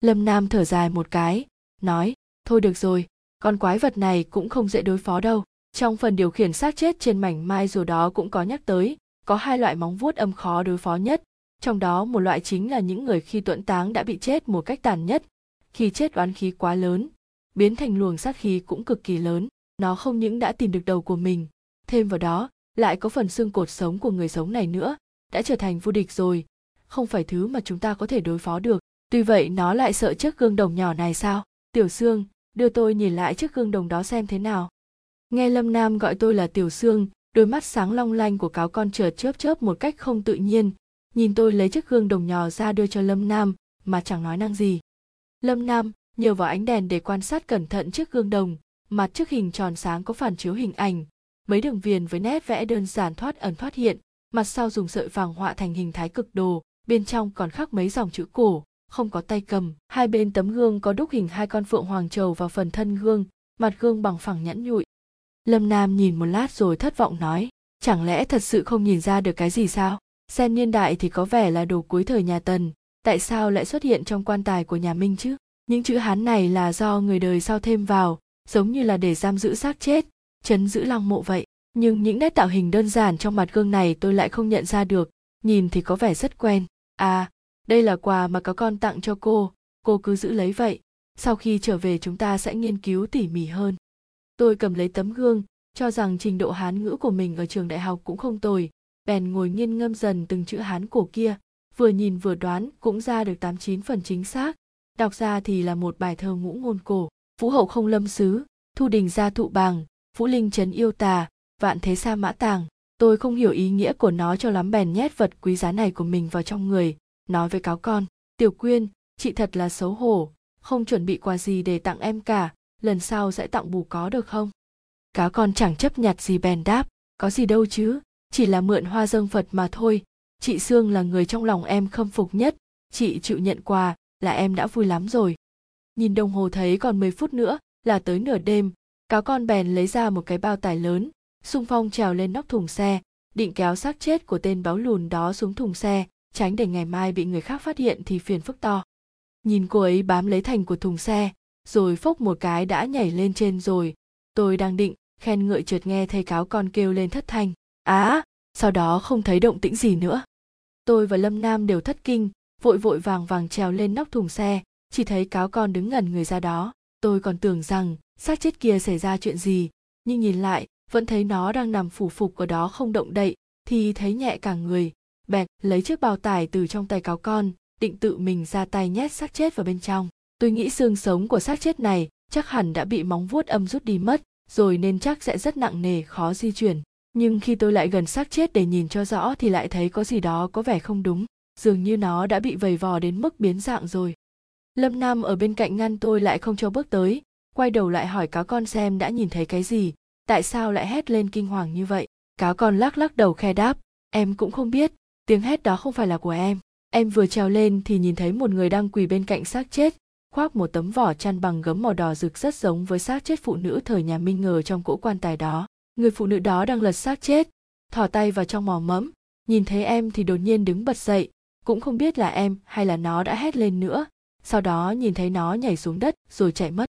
Lâm nam thở dài một cái, nói, thôi được rồi, con quái vật này cũng không dễ đối phó đâu trong phần điều khiển xác chết trên mảnh mai rồi đó cũng có nhắc tới, có hai loại móng vuốt âm khó đối phó nhất. Trong đó, một loại chính là những người khi tuẫn táng đã bị chết một cách tàn nhất. Khi chết oán khí quá lớn, biến thành luồng sát khí cũng cực kỳ lớn. Nó không những đã tìm được đầu của mình, thêm vào đó, lại có phần xương cột sống của người sống này nữa, đã trở thành vô địch rồi. Không phải thứ mà chúng ta có thể đối phó được. Tuy vậy, nó lại sợ chiếc gương đồng nhỏ này sao? Tiểu sương, đưa tôi nhìn lại chiếc gương đồng đó xem thế nào nghe lâm nam gọi tôi là tiểu sương, đôi mắt sáng long lanh của cáo con chợt chớp chớp một cách không tự nhiên. Nhìn tôi lấy chiếc gương đồng nhỏ ra đưa cho lâm nam, mà chẳng nói năng gì. Lâm nam, nhờ vào ánh đèn để quan sát cẩn thận chiếc gương đồng, mặt trước hình tròn sáng có phản chiếu hình ảnh. Mấy đường viền với nét vẽ đơn giản thoát ẩn thoát hiện, mặt sau dùng sợi vàng họa thành hình thái cực đồ, bên trong còn khắc mấy dòng chữ cổ, không có tay cầm. Hai bên tấm gương có đúc hình hai con phượng hoàng trầu vào phần thân gương, mặt gương bằng phẳng nhẵn nhụi lâm nam nhìn một lát rồi thất vọng nói, chẳng lẽ thật sự không nhìn ra được cái gì sao? Xem niên đại thì có vẻ là đồ cuối thời nhà tần, tại sao lại xuất hiện trong quan tài của nhà minh chứ? Những chữ hán này là do người đời sau thêm vào, giống như là để giam giữ xác chết, chấn giữ long mộ vậy. Nhưng những nét tạo hình đơn giản trong mặt gương này tôi lại không nhận ra được, nhìn thì có vẻ rất quen. À đây là quà mà có con tặng cho cô cô cứ giữ lấy vậy. Sau khi trở về chúng ta sẽ nghiên cứu tỉ mỉ hơn tôi cầm lấy tấm gương, cho rằng trình độ hán ngữ của mình ở trường đại học cũng không tồi. Bèn ngồi nghiên ngâm dần từng chữ hán cổ kia. Vừa nhìn vừa đoán, cũng ra được tám chín phần chính xác. Đọc ra thì là một bài thơ ngũ ngôn cổ. Vũ hậu không lâm sứ, thu đình gia thụ bàng. Vũ linh trấn yêu tà, vạn thế sa mã tàng. Tôi không hiểu ý nghĩa của nó cho lắm bèn nhét vật quý giá này của mình vào trong người. Nói với cáo con, tiểu quyên, chị thật là xấu hổ. Không chuẩn bị quà gì để tặng em cả lần sau sẽ tặng bù có được không? Cá con chẳng chấp nhặt gì bèn đáp, có gì đâu chứ, chỉ là mượn hoa dâng phật mà thôi. Chị sương là người trong lòng em khâm phục nhất, chị chịu nhận quà là em đã vui lắm rồi. Nhìn đồng hồ thấy còn 10 phút nữa là tới nửa đêm, cá con bèn lấy ra một cái bao tải lớn, xung phong trèo lên nóc thùng xe, định kéo xác chết của tên báo lùn đó xuống thùng xe, tránh để ngày mai bị người khác phát hiện thì phiền phức to. Nhìn cô ấy bám lấy thành của thùng xe rồi phốc một cái đã nhảy lên trên rồi. Tôi đang định khen ngợi chợt nghe thầy cáo con kêu lên thất thanh. Á à, sau đó không thấy động tĩnh gì nữa. Tôi và lâm nam đều thất kinh vội vội vàng vàng trèo lên nóc thùng xe chỉ thấy cáo con đứng ngẩn người ra đó. Tôi còn tưởng rằng xác chết kia xảy ra chuyện gì nhưng nhìn lại vẫn thấy nó đang nằm phủ phục ở đó không động đậy thì thấy nhẹ cả người. Bẹt lấy chiếc bao tải từ trong tay cáo con định tự mình ra tay nhét xác chết vào bên trong tôi nghĩ xương sống của xác chết này chắc hẳn đã bị móng vuốt âm rút đi mất, rồi nên chắc sẽ rất nặng nề, khó di chuyển. Nhưng khi tôi lại gần xác chết để nhìn cho rõ thì lại thấy có gì đó có vẻ không đúng, dường như nó đã bị vầy vò đến mức biến dạng rồi. Lâm nam ở bên cạnh ngăn tôi lại không cho bước tới, quay đầu lại hỏi cáo con xem đã nhìn thấy cái gì, tại sao lại hét lên kinh hoàng như vậy. Cáo con lắc lắc đầu khe đáp, em cũng không biết, tiếng hét đó không phải là của em. Em vừa trèo lên thì nhìn thấy một người đang quỳ bên cạnh xác chết khoác một tấm vỏ chăn bằng gấm màu đỏ rực rất giống với xác chết phụ nữ thời nhà minh ngờ trong cỗ quan tài đó. Người phụ nữ đó đang lật xác chết thỏ tay vào trong mò mẫm, nhìn thấy em thì đột nhiên đứng bật dậy, cũng không biết là em hay là nó đã hét lên nữa, sau đó nhìn thấy nó nhảy xuống đất rồi chạy mất.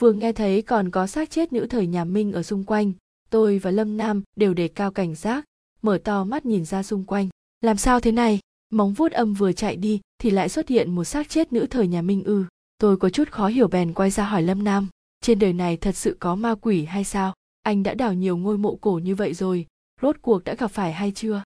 Vừa nghe thấy còn có xác chết nữ thời nhà minh ở xung quanh, tôi và lâm nam đều đề cao cảnh giác, mở to mắt nhìn ra xung quanh. Làm sao thế này? Móng vuốt âm vừa chạy đi thì lại xuất hiện một xác chết nữ thời nhà minh ư tôi có chút khó hiểu bèn quay ra hỏi lâm nam, trên đời này thật sự có ma quỷ hay sao? Anh đã đào nhiều ngôi mộ cổ như vậy rồi, rốt cuộc đã gặp phải hay chưa?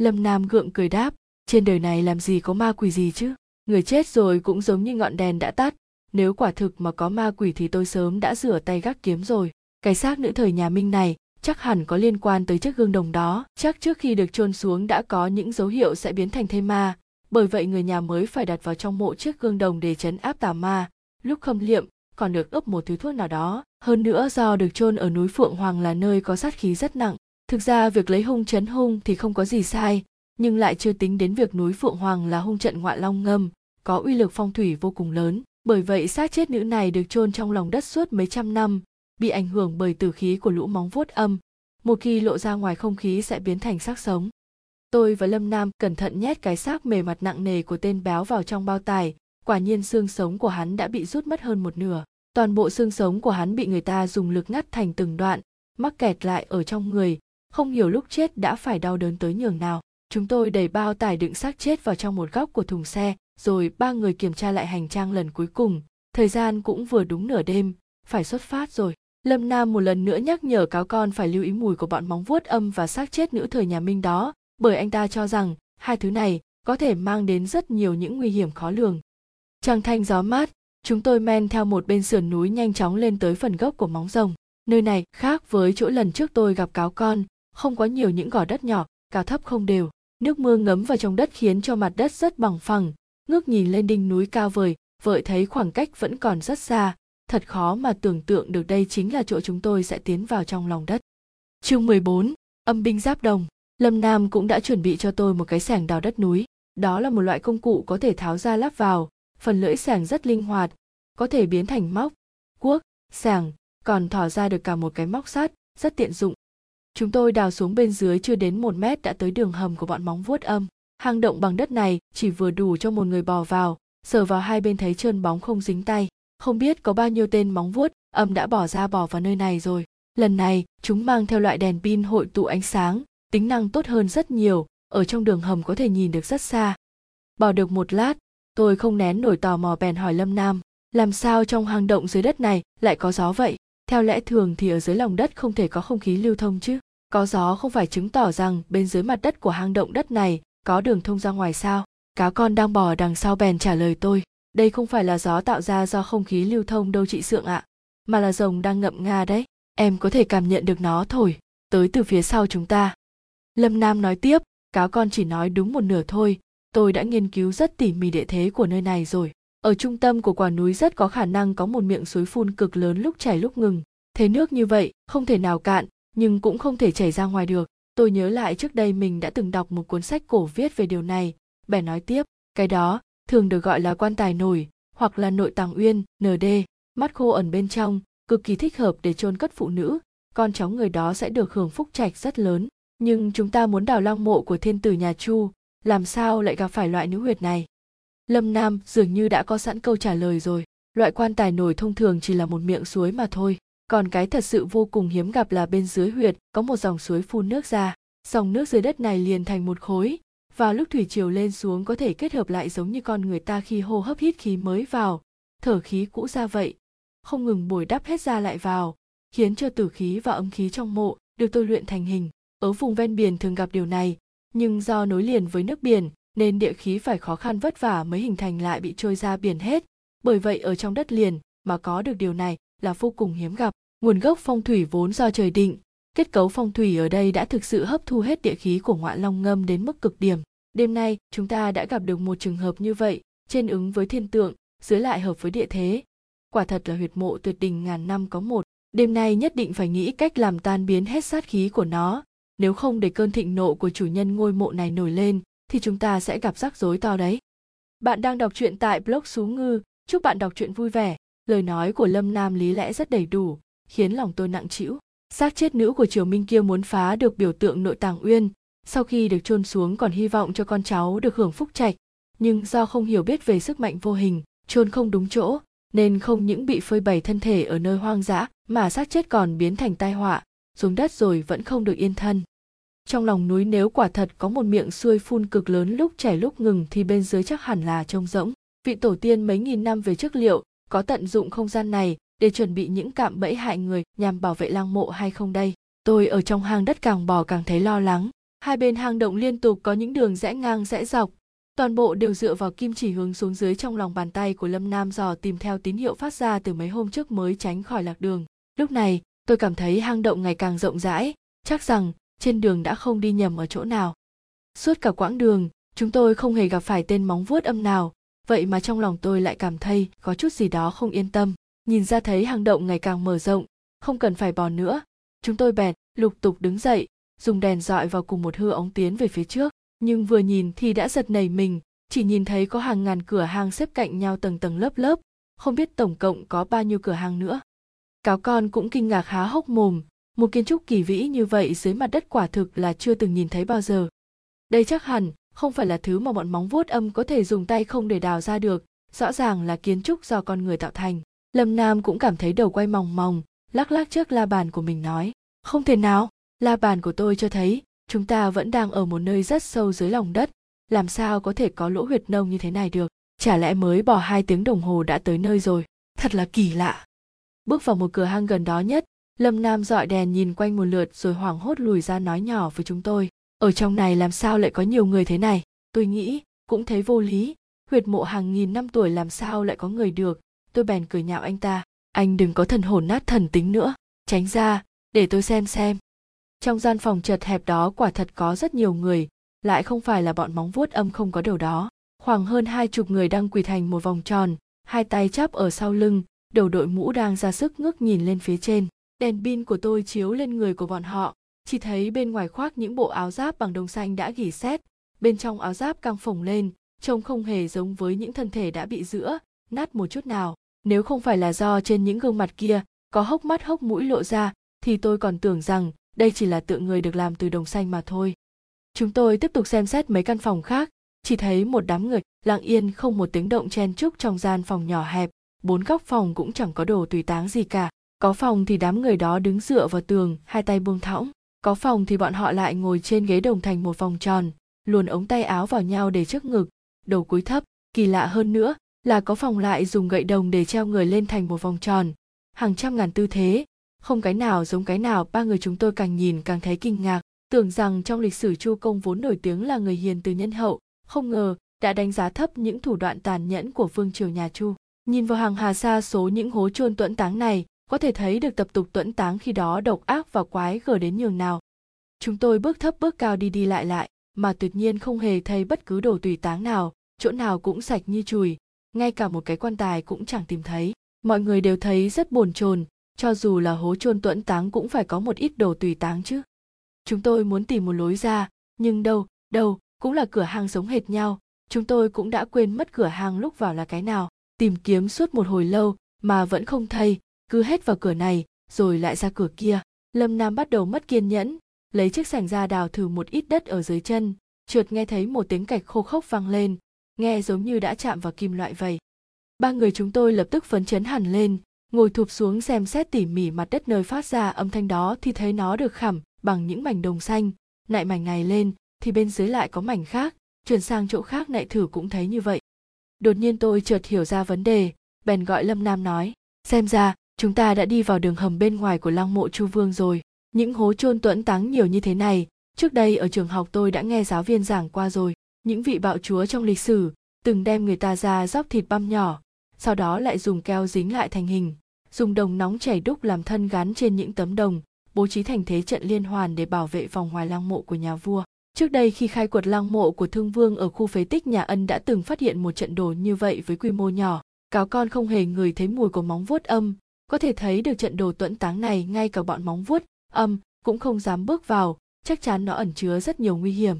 Lâm nam gượng cười đáp, trên đời này làm gì có ma quỷ gì chứ? Người chết rồi cũng giống như ngọn đèn đã tắt. Nếu quả thực mà có ma quỷ thì tôi sớm đã rửa tay gác kiếm rồi. Cái xác nữ thời nhà minh này chắc hẳn có liên quan tới chiếc gương đồng đó. Chắc trước khi được chôn xuống đã có những dấu hiệu sẽ biến thành thây ma bởi vậy người nhà mới phải đặt vào trong mộ chiếc gương đồng để chấn áp tà ma. Lúc khâm liệm, còn được ướp một thứ thuốc nào đó. Hơn nữa do được chôn ở núi phượng hoàng là nơi có sát khí rất nặng. Thực ra việc lấy hung chấn hung thì không có gì sai, nhưng lại chưa tính đến việc núi phượng hoàng là hung trận ngoại long ngâm, có uy lực phong thủy vô cùng lớn. Bởi vậy xác chết nữ này được chôn trong lòng đất suốt mấy trăm năm, bị ảnh hưởng bởi tử khí của lũ móng vuốt âm. Một khi lộ ra ngoài không khí sẽ biến thành xác sống tôi và lâm nam cẩn thận nhét cái xác mề mặt nặng nề của tên béo vào trong bao tải. Quả nhiên xương sống của hắn đã bị rút mất hơn một nửa. Toàn bộ xương sống của hắn bị người ta dùng lực ngắt thành từng đoạn, mắc kẹt lại ở trong người. Không hiểu lúc chết đã phải đau đớn tới nhường nào. Chúng tôi đẩy bao tải đựng xác chết vào trong một góc của thùng xe, rồi ba người kiểm tra lại hành trang lần cuối cùng. Thời gian cũng vừa đúng nửa đêm, phải xuất phát rồi. Lâm nam một lần nữa nhắc nhở cáo con phải lưu ý mùi của bọn móng vuốt âm và xác chết nữ thời nhà minh đó bởi anh ta cho rằng hai thứ này có thể mang đến rất nhiều những nguy hiểm khó lường. Trăng thanh gió mát chúng tôi men theo một bên sườn núi nhanh chóng lên tới phần gốc của móng rồng. Nơi này khác với chỗ lần trước tôi gặp cáo con không có nhiều những gò đất nhỏ cao thấp không đều. Nước mưa ngấm vào trong đất khiến cho mặt đất rất bằng phẳng. Ngước nhìn lên đỉnh núi cao vời vợi thấy khoảng cách vẫn còn rất xa. Thật khó mà tưởng tượng được đây chính là chỗ chúng tôi sẽ tiến vào trong lòng đất. Chương 14, âm binh giáp đồng lâm nam cũng đã chuẩn bị cho tôi một cái sẻng đào đất núi. Đó là một loại công cụ có thể tháo ra lắp vào. Phần lưỡi sẻng rất linh hoạt có thể biến thành móc cuốc sẻng, còn thỏ ra được cả một cái móc sắt rất tiện dụng. Chúng tôi đào xuống bên dưới chưa đến một mét đã tới đường hầm của bọn móng vuốt âm. Hang động bằng đất này chỉ vừa đủ cho một người bò vào sờ vào hai bên thấy trơn bóng không dính tay. Không biết có bao nhiêu tên móng vuốt âm đã bỏ ra bò vào nơi này rồi. Lần này chúng mang theo loại đèn pin hội tụ ánh sáng tính năng tốt hơn rất nhiều, ở trong đường hầm có thể nhìn được rất xa. Bò được một lát, tôi không nén nổi tò mò bèn hỏi lâm nam, làm sao trong hang động dưới đất này lại có gió vậy? Theo lẽ thường thì ở dưới lòng đất không thể có không khí lưu thông chứ. Có gió không phải chứng tỏ rằng bên dưới mặt đất của hang động đất này có đường thông ra ngoài sao? Cá con đang bò đằng sau bèn trả lời tôi, đây không phải là gió tạo ra do không khí lưu thông đâu chị sượng ạ, mà là rồng đang ngậm nga đấy. Em có thể cảm nhận được nó thổi, tới từ phía sau chúng ta lâm nam nói tiếp, cáo con chỉ nói đúng một nửa thôi, tôi đã nghiên cứu rất tỉ mỉ địa thế của nơi này rồi. Ở trung tâm của quả núi rất có khả năng có một miệng suối phun cực lớn lúc chảy lúc ngừng. Thế nước như vậy, không thể nào cạn, nhưng cũng không thể chảy ra ngoài được. Tôi nhớ lại trước đây mình đã từng đọc một cuốn sách cổ viết về điều này. Bèn nói tiếp, cái đó, thường được gọi là quan tài nổi, hoặc là nội tàng uyên nd mắt khô ẩn bên trong, cực kỳ thích hợp để chôn cất phụ nữ. Con cháu người đó sẽ được hưởng phúc trạch rất lớn nhưng chúng ta muốn đào long mộ của thiên tử nhà chu, làm sao lại gặp phải loại nữ huyệt này? Lâm nam dường như đã có sẵn câu trả lời rồi. Loại quan tài nổi thông thường chỉ là một miệng suối mà thôi. Còn cái thật sự vô cùng hiếm gặp là bên dưới huyệt, có một dòng suối phun nước ra. Dòng nước dưới đất này liền thành một khối. Vào lúc thủy triều lên xuống có thể kết hợp lại giống như con người ta khi hô hấp hít khí mới vào. Thở khí cũ ra vậy. Không ngừng bồi đắp hết ra lại vào, khiến cho tử khí và âm khí trong mộ được tôi luyện thành hình ở vùng ven biển thường gặp điều này, nhưng do nối liền với nước biển, nên địa khí phải khó khăn vất vả mới hình thành lại bị trôi ra biển hết. Bởi vậy ở trong đất liền, mà có được điều này là vô cùng hiếm gặp. Nguồn gốc phong thủy vốn do trời định, kết cấu phong thủy ở đây đã thực sự hấp thu hết địa khí của ngoại long ngâm đến mức cực điểm. Đêm nay, chúng ta đã gặp được một trường hợp như vậy, trên ứng với thiên tượng, dưới lại hợp với địa thế. Quả thật là huyệt mộ tuyệt đình ngàn năm có một. Đêm nay nhất định phải nghĩ cách làm tan biến hết sát khí của nó nếu không để cơn thịnh nộ của chủ nhân ngôi mộ này nổi lên, thì chúng ta sẽ gặp rắc rối to đấy. Bạn đang đọc truyện tại blog xú ngư. Chúc bạn đọc truyện vui vẻ. Lời nói của lâm nam lý lẽ rất đầy đủ, khiến lòng tôi nặng trĩu. Xác chết nữ của triều minh kia muốn phá được biểu tượng nội tàng uyên. Sau khi được chôn xuống còn hy vọng cho con cháu được hưởng phúc trạch. Nhưng do không hiểu biết về sức mạnh vô hình, chôn không đúng chỗ, nên không những bị phơi bày thân thể ở nơi hoang dã mà xác chết còn biến thành tai họa xuống đất rồi vẫn không được yên thân. Trong lòng núi nếu quả thật có một miệng xuôi phun cực lớn lúc chảy lúc ngừng thì bên dưới chắc hẳn là trông rỗng. Vị tổ tiên mấy nghìn năm về trước liệu có tận dụng không gian này để chuẩn bị những cạm bẫy hại người nhằm bảo vệ lang mộ hay không đây? Tôi ở trong hang đất càng bò càng thấy lo lắng. Hai bên hang động liên tục có những đường rẽ ngang rẽ dọc. Toàn bộ đều dựa vào kim chỉ hướng xuống dưới trong lòng bàn tay của lâm nam dò tìm theo tín hiệu phát ra từ mấy hôm trước mới tránh khỏi lạc đường. Lúc này tôi cảm thấy hang động ngày càng rộng rãi, chắc rằng trên đường đã không đi nhầm ở chỗ nào. Suốt cả quãng đường, chúng tôi không hề gặp phải tên móng vuốt âm nào, vậy mà trong lòng tôi lại cảm thấy có chút gì đó không yên tâm. Nhìn ra thấy hang động ngày càng mở rộng, không cần phải bò nữa, chúng tôi bèn lục tục đứng dậy, dùng đèn dọi vào cùng một hư ống tiến về phía trước. Nhưng vừa nhìn thì đã giật nảy mình, chỉ nhìn thấy có hàng ngàn cửa hàng xếp cạnh nhau tầng tầng lớp lớp, không biết tổng cộng có bao nhiêu cửa hàng nữa cáo con cũng kinh ngạc há hốc mồm. Một kiến trúc kỳ vĩ như vậy dưới mặt đất quả thực là chưa từng nhìn thấy bao giờ. Đây chắc hẳn không phải là thứ mà bọn móng vuốt âm có thể dùng tay không để đào ra được. Rõ ràng là kiến trúc do con người tạo thành. Lâm nam cũng cảm thấy đầu quay mòng mòng, lắc lắc trước la bàn của mình nói, không thể nào, la bàn của tôi cho thấy chúng ta vẫn đang ở một nơi rất sâu dưới lòng đất. Làm sao có thể có lỗ huyệt nông như thế này được? Chả lẽ mới bỏ hai tiếng đồng hồ đã tới nơi rồi? Thật là kỳ lạ bước vào một cửa hang gần đó nhất, lâm nam dọi đèn nhìn quanh một lượt rồi hoảng hốt lùi ra nói nhỏ với chúng tôi. Ở trong này làm sao lại có nhiều người thế này? Tôi nghĩ cũng thấy vô lý. Huyệt mộ hàng nghìn năm tuổi làm sao lại có người được? Tôi bèn cười nhạo anh ta. Anh đừng có thần hồn nát thần tính nữa. Tránh ra, để tôi xem xem. Trong gian phòng chật hẹp đó quả thật có rất nhiều người. Lại không phải là bọn móng vuốt âm không có đầu đó. Khoảng hơn hai chục người đang quỳ thành một vòng tròn, hai tay chắp ở sau lưng đầu đội mũ đang ra sức ngước nhìn lên phía trên. Đèn pin của tôi chiếu lên người của bọn họ. Chỉ thấy bên ngoài khoác những bộ áo giáp bằng đồng xanh đã gỉ xét. Bên trong áo giáp căng phồng lên, trông không hề giống với những thân thể đã bị giữa nát một chút nào. Nếu không phải là do trên những gương mặt kia có hốc mắt hốc mũi lộ ra, thì tôi còn tưởng rằng đây chỉ là tượng người được làm từ đồng xanh mà thôi. Chúng tôi tiếp tục xem xét mấy căn phòng khác. Chỉ thấy một đám người lặng yên không một tiếng động chen chúc trong gian phòng nhỏ hẹp bốn góc phòng cũng chẳng có đồ tùy táng gì cả. Có phòng thì đám người đó đứng dựa vào tường, hai tay buông thõng. Có phòng thì bọn họ lại ngồi trên ghế đồng thành một vòng tròn, luồn ống tay áo vào nhau để trước ngực. Đầu cúi thấp, kỳ lạ hơn nữa là có phòng lại dùng gậy đồng để treo người lên thành một vòng tròn. Hàng trăm ngàn tư thế, không cái nào giống cái nào ba người chúng tôi càng nhìn càng thấy kinh ngạc. Tưởng rằng trong lịch sử chu công vốn nổi tiếng là người hiền từ nhân hậu, không ngờ đã đánh giá thấp những thủ đoạn tàn nhẫn của vương triều nhà chu nhìn vào hàng hà xa số những hố chôn tuẫn táng này, có thể thấy được tập tục tuẫn táng khi đó độc ác và quái gở đến nhường nào. Chúng tôi bước thấp bước cao đi đi lại lại, mà tuyệt nhiên không hề thấy bất cứ đồ tùy táng nào, chỗ nào cũng sạch như chùi. Ngay cả một cái quan tài cũng chẳng tìm thấy. Mọi người đều thấy rất bồn chồn, cho dù là hố chôn tuẫn táng cũng phải có một ít đồ tùy táng chứ. Chúng tôi muốn tìm một lối ra, nhưng đâu đâu, cũng là cửa hàng giống hệt nhau. Chúng tôi cũng đã quên mất cửa hàng lúc vào là cái nào tìm kiếm suốt một hồi lâu mà vẫn không thấy cứ hết vào cửa này, rồi lại ra cửa kia. Lâm nam bắt đầu mất kiên nhẫn, lấy chiếc sành ra đào thử một ít đất ở dưới chân trượt nghe thấy một tiếng cạch khô khốc vang lên, nghe giống như đã chạm vào kim loại vậy. Ba người chúng tôi lập tức phấn chấn hẳn lên, ngồi thụp xuống xem xét tỉ mỉ mặt đất nơi phát ra âm thanh đó thì thấy nó được khảm bằng những mảnh đồng xanh. Nại mảnh này lên, thì bên dưới lại có mảnh khác, chuyển sang chỗ khác nại thử cũng thấy như vậy đột nhiên tôi chợt hiểu ra vấn đề, bèn gọi lâm nam nói, xem ra, chúng ta đã đi vào đường hầm bên ngoài của lăng mộ chu vương rồi. Những hố chôn tuẫn táng nhiều như thế này, trước đây ở trường học tôi đã nghe giáo viên giảng qua rồi. Những vị bạo chúa trong lịch sử từng đem người ta ra róc thịt băm nhỏ, sau đó lại dùng keo dính lại thành hình, dùng đồng nóng chảy đúc làm thân gắn trên những tấm đồng, bố trí thành thế trận liên hoàn để bảo vệ vòng ngoài lăng mộ của nhà vua trước đây khi khai quật lăng mộ của thương vương ở khu phế tích nhà ân đã từng phát hiện một trận đồ như vậy với quy mô nhỏ, cáo con không hề ngửi thấy mùi của móng vuốt âm. Có thể thấy được trận đồ tuẫn táng này ngay cả bọn móng vuốt âm cũng không dám bước vào, chắc chắn nó ẩn chứa rất nhiều nguy hiểm.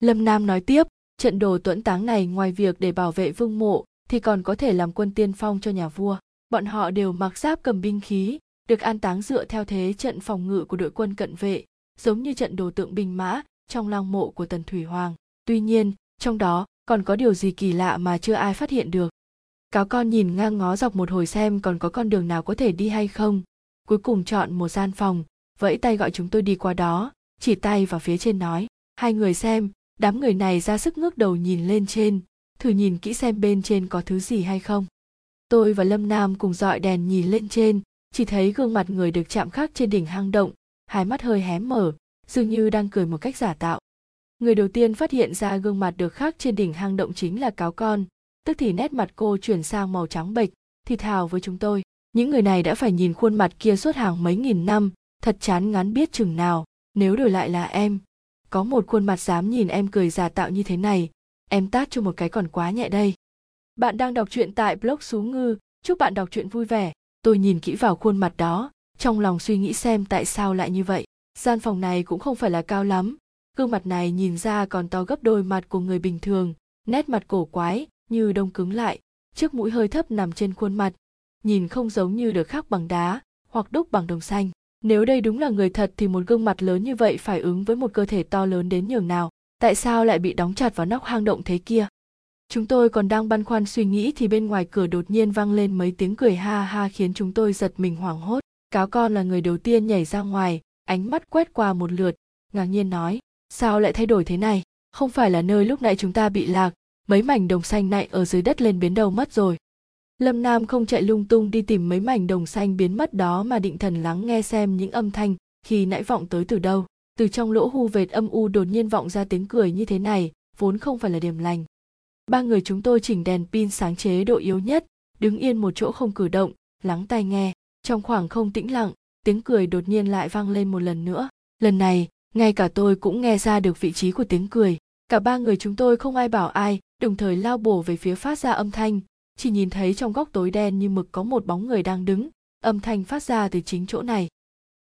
Lâm nam nói tiếp, trận đồ tuẫn táng này ngoài việc để bảo vệ vương mộ thì còn có thể làm quân tiên phong cho nhà vua. Bọn họ đều mặc giáp cầm binh khí, được an táng dựa theo thế trận phòng ngự của đội quân cận vệ, giống như trận đồ tượng binh mã trong lăng mộ của tần thủy hoàng. Tuy nhiên, trong đó còn có điều gì kỳ lạ mà chưa ai phát hiện được? Cáo con nhìn ngang ngó dọc một hồi xem còn có con đường nào có thể đi hay không. Cuối cùng chọn một gian phòng, vẫy tay gọi chúng tôi đi qua đó, chỉ tay vào phía trên nói. Hai người xem, đám người này ra sức ngước đầu nhìn lên trên, thử nhìn kỹ xem bên trên có thứ gì hay không. Tôi và lâm nam cùng dọi đèn nhìn lên trên, chỉ thấy gương mặt người được chạm khắc trên đỉnh hang động, hai mắt hơi hé mở dường như đang cười một cách giả tạo. Người đầu tiên phát hiện ra gương mặt được khắc trên đỉnh hang động chính là cáo con, tức thì nét mặt cô chuyển sang màu trắng bệch, thì thào với chúng tôi, những người này đã phải nhìn khuôn mặt kia suốt hàng mấy nghìn năm, thật chán ngán biết chừng nào, nếu đổi lại là em. Có một khuôn mặt dám nhìn em cười giả tạo như thế này, em tát cho một cái còn quá nhẹ đây. Bạn đang đọc truyện tại blog xú ngư, chúc bạn đọc truyện vui vẻ. Tôi nhìn kỹ vào khuôn mặt đó, trong lòng suy nghĩ xem tại sao lại như vậy gian phòng này cũng không phải là cao lắm. Gương mặt này nhìn ra còn to gấp đôi mặt của người bình thường, nét mặt cổ quái, như đông cứng lại, chiếc mũi hơi thấp nằm trên khuôn mặt, nhìn không giống như được khắc bằng đá hoặc đúc bằng đồng xanh. Nếu đây đúng là người thật thì một gương mặt lớn như vậy phải ứng với một cơ thể to lớn đến nhường nào? Tại sao lại bị đóng chặt vào nóc hang động thế kia? Chúng tôi còn đang băn khoăn suy nghĩ thì bên ngoài cửa đột nhiên vang lên mấy tiếng cười ha ha khiến chúng tôi giật mình hoảng hốt. Cáo con là người đầu tiên nhảy ra ngoài ánh mắt quét qua một lượt, ngạc nhiên nói, sao lại thay đổi thế này? Không phải là nơi lúc nãy chúng ta bị lạc, mấy mảnh đồng xanh này ở dưới đất lên biến đâu mất rồi. Lâm nam không chạy lung tung đi tìm mấy mảnh đồng xanh biến mất đó mà định thần lắng nghe xem những âm thanh khi nãy vọng tới từ đâu. Từ trong lỗ hu vệt âm u đột nhiên vọng ra tiếng cười như thế này, vốn không phải là điểm lành. Ba người chúng tôi chỉnh đèn pin sáng chế độ yếu nhất, đứng yên một chỗ không cử động, lắng tai nghe. Trong khoảng không tĩnh lặng tiếng cười đột nhiên lại vang lên một lần nữa. Lần này, ngay cả tôi cũng nghe ra được vị trí của tiếng cười. Cả ba người chúng tôi không ai bảo ai, đồng thời lao bổ về phía phát ra âm thanh. Chỉ nhìn thấy trong góc tối đen như mực có một bóng người đang đứng. Âm thanh phát ra từ chính chỗ này.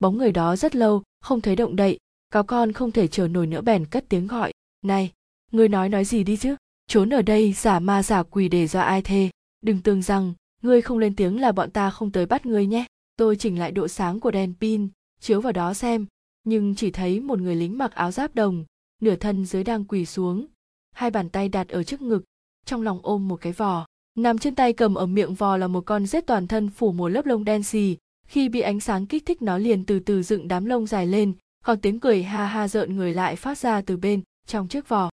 Bóng người đó rất lâu, không thấy động đậy. Cáo con không thể chờ nổi nữa bèn cất tiếng gọi. Này, ngươi nói nói gì đi chứ? Trốn ở đây, giả ma giả quỷ để do ai thê? Đừng tưởng rằng, ngươi không lên tiếng là bọn ta không tới bắt ngươi nhé tôi chỉnh lại độ sáng của đèn pin, chiếu vào đó xem, nhưng chỉ thấy một người lính mặc áo giáp đồng, nửa thân dưới đang quỳ xuống, hai bàn tay đặt ở trước ngực, trong lòng ôm một cái vò. Nằm trên tay cầm ở miệng vò là một con rết toàn thân phủ một lớp lông đen xì, khi bị ánh sáng kích thích nó liền từ từ dựng đám lông dài lên, còn tiếng cười ha ha rợn người lại phát ra từ bên, trong chiếc vò.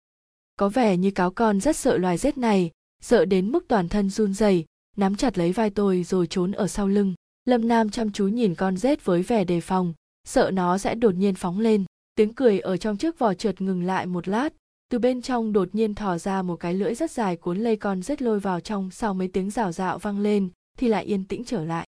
Có vẻ như cáo con rất sợ loài rết này, sợ đến mức toàn thân run rẩy, nắm chặt lấy vai tôi rồi trốn ở sau lưng lâm nam chăm chú nhìn con rết với vẻ đề phòng, sợ nó sẽ đột nhiên phóng lên. Tiếng cười ở trong chiếc vò trượt ngừng lại một lát, từ bên trong đột nhiên thò ra một cái lưỡi rất dài cuốn lây con rết lôi vào trong, sau mấy tiếng rào rạo vang lên thì lại yên tĩnh trở lại.